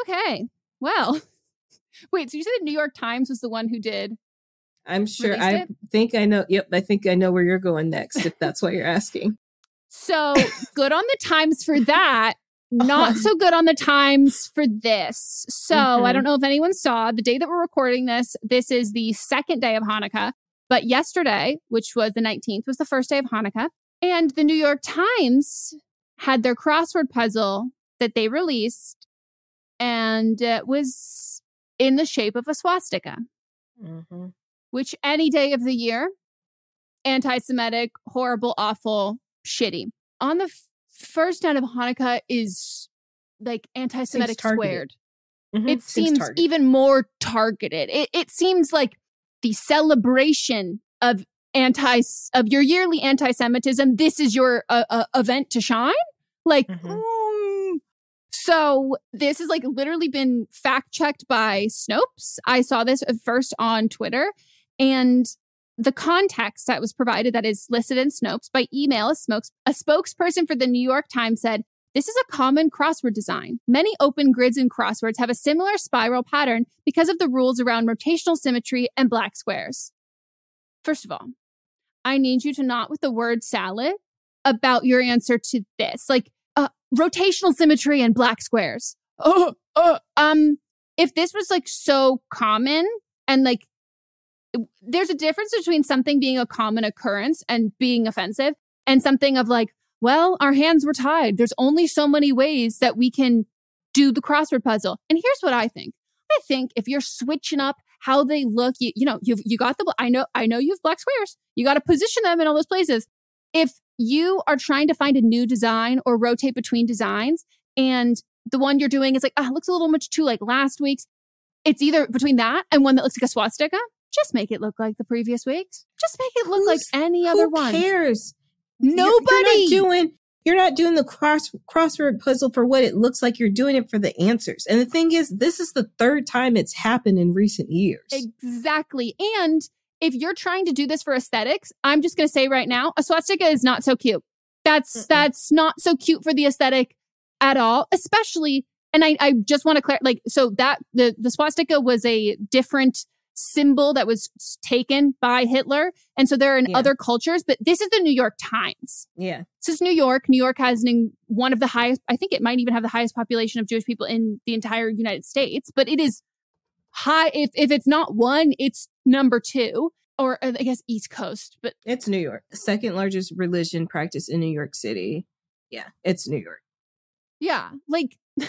Speaker 1: okay well wait so you said the new york times was the one who did
Speaker 2: I'm sure. I
Speaker 1: it?
Speaker 2: think I know. Yep. I think I know where you're going next, if that's what you're asking.
Speaker 1: so good on the times for that not so good on the times for this so i
Speaker 2: Mhm.
Speaker 1: don't know if anyone saw the day that we're recording this this is the second day of hanukkah but yesterday which was the 19th was the first day of hanukkah and the new york times had their crossword puzzle that they released and it was in the shape of a swastika
Speaker 2: Mm-hmm.
Speaker 1: which any day of the year, anti Semitic, horrible, awful, shitty. On the f- first night of Hanukkah is like anti Semitic squared.
Speaker 2: Mhm.
Speaker 1: It
Speaker 2: Seems
Speaker 1: seems
Speaker 2: targeted.
Speaker 1: even more targeted. It, it seems like the celebration of anti of your yearly anti Semitism. This is your uh, uh, event to shine. Like, mm. So this has like literally been fact checked by Snopes. I saw this first on Twitter, and the context that was provided that is listed in Snopes by email, a, smokes, a spokesperson for the New York Times said, this is a common crossword design. Many open grids and crosswords have a similar spiral pattern because of the rules around rotational symmetry and black squares. First of all, I need you to not with the word salad about your answer to this. Like uh, rotational symmetry and black squares. Oh, uh, um, if this was like so common and like there's a difference between something being a common occurrence and being offensive and something of like, well, our hands were tied. There's only so many ways that we can do the crossword puzzle. And here's what I think I think if you're switching up how they look. You, you know, you've you got the I know I know you have black squares. You got to position them in all those places. If you are trying to find a new design or rotate between designs, and the one you're doing is like, ah, looks a little much too like last week's. It's either between that and one that looks like a swastika. Just make it look like the previous weeks. Just make it look
Speaker 2: Who's-
Speaker 1: like any other
Speaker 2: Who
Speaker 1: one.
Speaker 2: cares?
Speaker 1: Nobody.
Speaker 2: You're, you're not doing. You're not doing the cross crossword puzzle for what it looks like. You're doing it for the answers. And the thing is, this is the third time it's happened in recent years.
Speaker 1: Exactly. And if you're trying to do this for aesthetics, I'm just going to say right now, a swastika is not so cute. That's that's not so cute for the aesthetic at all, especially and I I just want to clarify, like so that the the swastika was a different symbol that was taken by Hitler and so there are in
Speaker 2: Yeah.
Speaker 1: other cultures, but this is the New York Times.
Speaker 2: Yeah.
Speaker 1: This is New York. New York has an, one of the highest, I think it might even have the highest population of Jewish people in the entire United States, but it is high. If, if it's not one, it's number two, or uh, I guess East Coast, but
Speaker 2: It's New York. Second largest religion practice in New York City. Yeah, it's New York.
Speaker 1: yeah, like,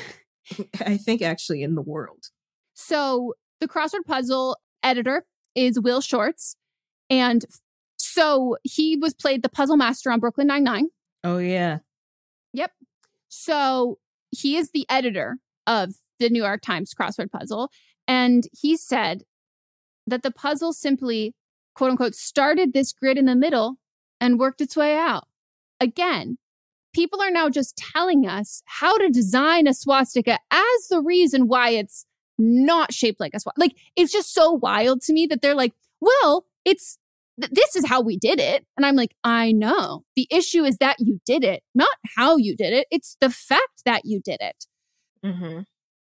Speaker 2: I think actually in the world.
Speaker 1: so the crossword puzzle editor is Will Shortz. And so he was played the puzzle master on Brooklyn Nine-Nine.
Speaker 2: Oh yeah.
Speaker 1: Yep. So he is the editor of the New York Times crossword puzzle. And he said that the puzzle simply, quote unquote, started this grid in the middle and worked its way out. Again, people are now just telling us how to design a swastika as the reason why it's not shaped like a swastika. Like, it's just so wild to me that they're like, well, it's th- this is how we did it. And I'm like, I know. The issue is that you did it, not how you did it. It's the fact that you did it.
Speaker 2: Mm-hmm.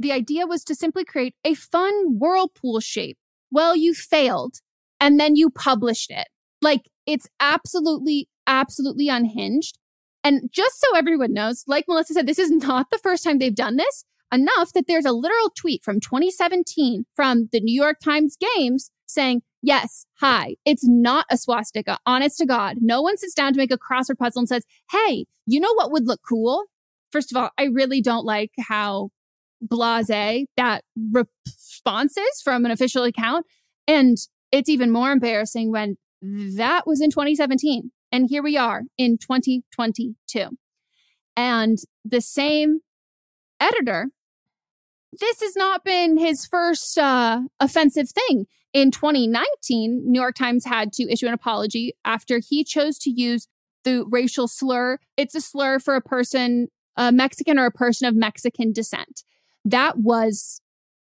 Speaker 1: The idea was to simply create a fun whirlpool shape. Well, you failed and then you published it. Like, it's absolutely, absolutely unhinged. And just so everyone knows, like Melissa said, this is not the first time they've done this. Enough that there's a literal tweet from 2017 from the New York Times Games saying, Yes, hi, it's not a swastika, honest to God. No one sits down to make a crossword puzzle and says, Hey, you know what would look cool? First of all, I really don't like how blase that response is from an official account. And it's even more embarrassing when that was in 2017. And here we are in 2022. And the same editor, this has not been his first uh, offensive thing. In 2019, New York Times had to issue an apology after he chose to use the racial slur. It's a slur for a person, a Mexican or a person of Mexican descent. That was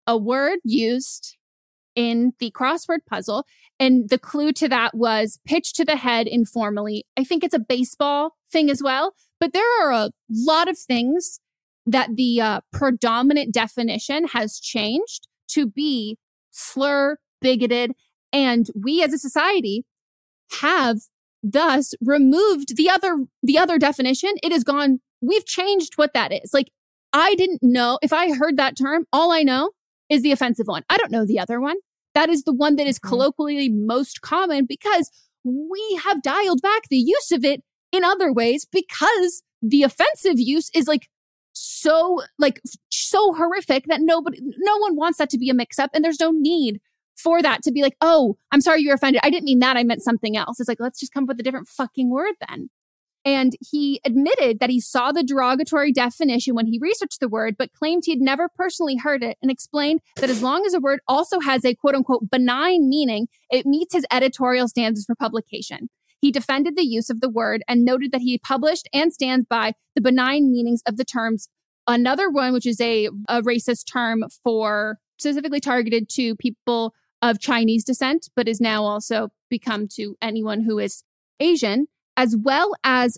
Speaker 1: a word used in the crossword puzzle. And the clue to that was pitch to the head informally. I think it's a baseball thing as well. But there are a lot of things that the uh, predominant definition has changed to be slur, bigoted. And we as a society have thus removed the other the other definition it has gone we've changed what that is like i didn't know if i heard that term all i know is the offensive one i don't know the other one that is the one that is mm-hmm. colloquially most common because we have dialed back the use of it in other ways because the offensive use is like so like so horrific that nobody no one wants that to be a mix up and there's no need for that to be like, oh, I'm sorry you're offended. I didn't mean that. I meant something else. It's like, let's just come up with a different fucking word then. And he admitted that he saw the derogatory definition when he researched the word, but claimed he had never personally heard it and explained that as long as a word also has a quote unquote benign meaning, it meets his editorial standards for publication. He defended the use of the word and noted that he published and stands by the benign meanings of the terms. Another one, which is a, a racist term for specifically targeted to people of Chinese descent, but is now also become to anyone who is Asian, as well as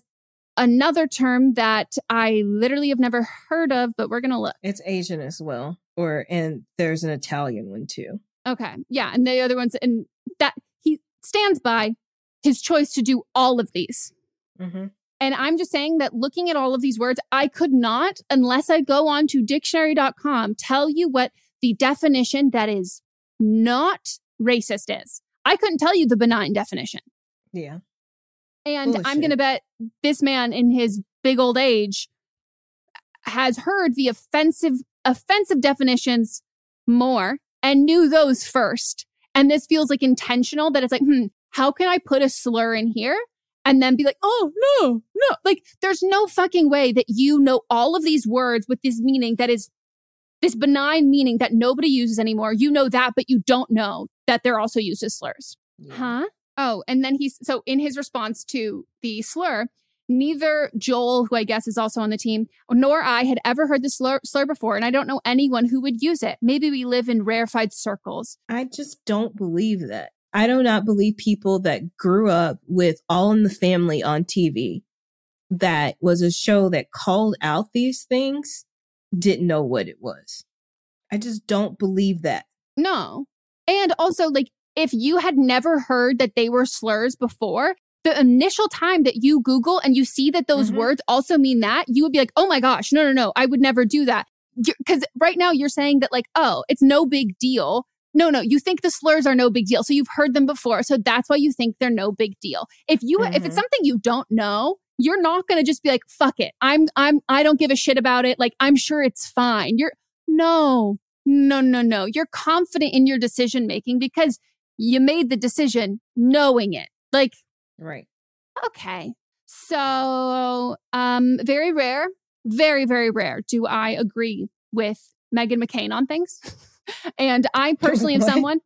Speaker 1: another term that I literally have never heard of, but we're going to look.
Speaker 2: It's Asian as well. Or and there's an Italian one too.
Speaker 1: Okay. Yeah. And the other ones, and that he stands by his choice to do all of these.
Speaker 2: Mm-hmm.
Speaker 1: And I'm just saying that looking at all of these words, I could not, unless I go on to dictionary.com, tell you what the definition that is not racist is. I couldn't tell you the benign definition.
Speaker 2: Yeah.
Speaker 1: And
Speaker 2: of
Speaker 1: I'm going to bet this man in his big old age has heard the offensive offensive definitions more and knew those first. And this feels like intentional that it's like, hmm, how can I put a slur in here? And then be like, oh, no, no. Like, there's no fucking way that you know all of these words with this meaning that is this benign meaning that nobody uses anymore. You know that, but you don't know that they're also used as slurs. Huh? Oh, and then he's so in his response to the slur, neither Joel, who I guess is also on the team, nor I had ever heard the slur, slur before, and I don't know anyone who would use it. Maybe we live in rarefied circles.
Speaker 2: I just don't believe that. I do not believe people that grew up with All in the Family on TV, that was a show that called out these things, didn't know what it was. I just don't believe that.
Speaker 1: No. And also, like, if you had never heard that they were slurs before, the initial time that you Google and you see that those
Speaker 2: Mm-hmm.
Speaker 1: words also mean that, you would be like, oh my gosh, no, no, no, I would never do that. Because right now you're saying that, like, oh, it's no big deal. No, no, you think the slurs are no big deal. So you've heard them before. So that's why you think they're no big deal. If you, if
Speaker 2: Mm-hmm.
Speaker 1: it's something you don't know, you're not going to just be like, fuck it. I'm, I'm, I don't give a shit about it. Like, I'm sure it's fine. You're, no, no, no, no. You're confident in your decision making because you made the decision knowing it. Like,
Speaker 2: Right.
Speaker 1: okay. So, um, very rare, very, very rare do I agree with Meghan McCain on things. and I personally am someone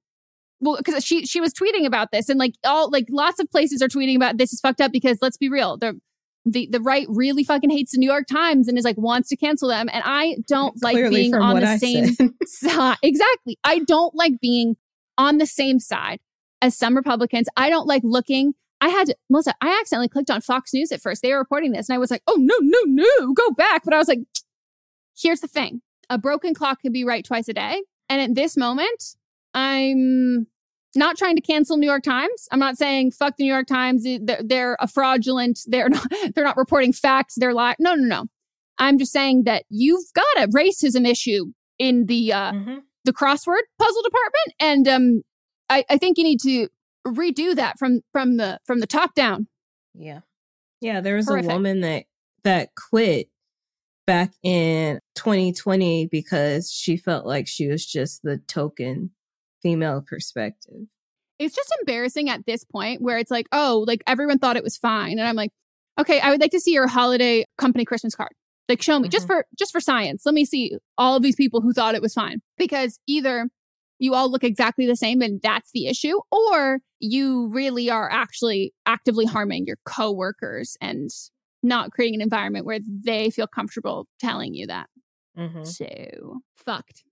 Speaker 1: well, because she she was tweeting about this, and like all like lots of places are tweeting about this is fucked up because let's be real, the the the right really fucking hates the New York Times and is like wants to cancel them, and I don't like being on the
Speaker 2: I
Speaker 1: same side. Exactly, I don't like being on the same side as some Republicans. I don't like looking. I had to, Melissa. I accidentally clicked on Fox News at first. They were reporting this, and I was like, "Oh no, no, no, go back!" But I was like, "Here's the thing: a broken clock can be right twice a day." And at this moment, I'm not trying to cancel New York Times. I'm not saying fuck the New York Times. They're, they're a fraudulent. They're not. They're not reporting facts. They're lying. No, no, no. I'm just saying that you've got a racism issue in the uh, the crossword puzzle department, and um, I, I think you need to redo that from from the from the top down.
Speaker 2: Yeah. Yeah, there was
Speaker 1: Horrific.
Speaker 2: a woman that that quit back in 2020 because she felt like she was just the token female perspective.
Speaker 1: It's just embarrassing at this point where it's like, oh, like everyone thought it was fine, and I'm like, okay, I would like to see your holiday company Christmas card. Like, show me just for just for science. Let me see all of these people who thought it was fine because either you all look exactly the same and that's the issue, or you really are actually actively harming your coworkers and not creating an environment where they feel comfortable telling you that.
Speaker 2: Mm-hmm.
Speaker 1: So fucked.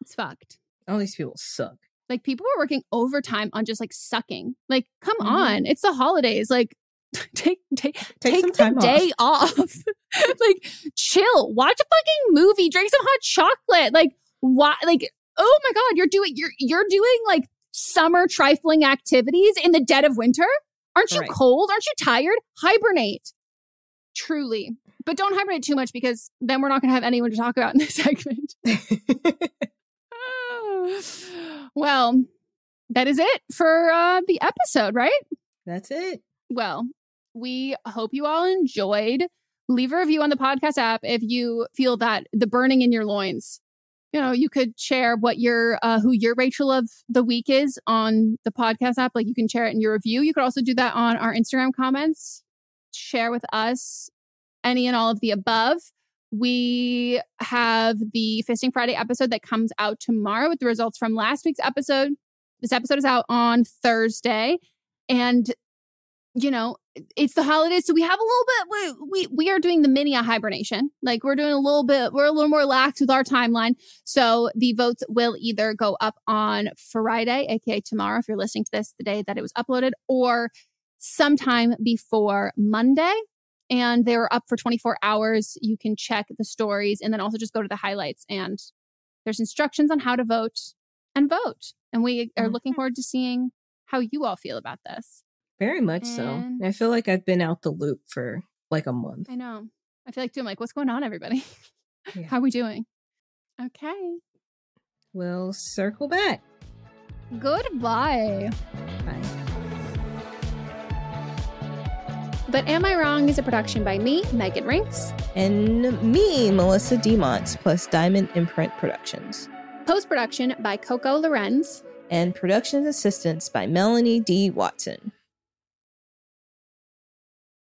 Speaker 1: It's fucked.
Speaker 2: All these people suck.
Speaker 1: Like people are working overtime on just like sucking. Like, come
Speaker 2: Mhm.
Speaker 1: on, it's the holidays. Like, take take
Speaker 2: Take
Speaker 1: take,
Speaker 2: some
Speaker 1: the
Speaker 2: time off.
Speaker 1: day off. like, chill. Watch a fucking movie. Drink some hot chocolate. Like, why? Like, oh my god, you're doing you're you're doing like summer trifling activities in the dead of winter. Aren't you
Speaker 2: Right.
Speaker 1: cold? Aren't you tired? Hibernate. Truly. But don't hibernate too much because then we're not going to have anyone to talk about in this segment. well, that is it for uh, the episode, right?
Speaker 2: That's it.
Speaker 1: Well, we hope you all enjoyed. Leave a review on the podcast app if you feel that the burning in your loins. You know, you could share what your uh, who your Rachel of the week is on the podcast app. Like you can share it in your review. You could also do that on our Instagram comments. Share with us any and all of the above. We have the Fisting Friday episode that comes out tomorrow with the results from last week's episode. This episode is out on Thursday. And you know, it's the holidays, so we have a little bit. We we, we are doing the mini hibernation. Like we're doing a little bit. We're a little more lax with our timeline. So the votes will either go up on Friday, aka tomorrow, if you're listening to this the day that it was uploaded, or sometime before Monday. And they were up for 24 hours. You can check the stories and then also just go to the highlights. And there's instructions on how to vote and vote. And we are looking mm-hmm. forward to seeing how you all feel about this.
Speaker 2: Very much so. I feel like I've been out the loop for like a month.
Speaker 1: I know. I feel like too. I'm like, what's going on, everybody? How are we doing? Okay.
Speaker 2: We'll circle back.
Speaker 1: Goodbye. Bye. But Am I Wrong is a production by me, Megan Rinks.
Speaker 2: And me, Melissa Demont, plus Diamond Imprint Productions.
Speaker 1: Post production by Coco Lorenz.
Speaker 2: And production assistance by Melanie D. Watson.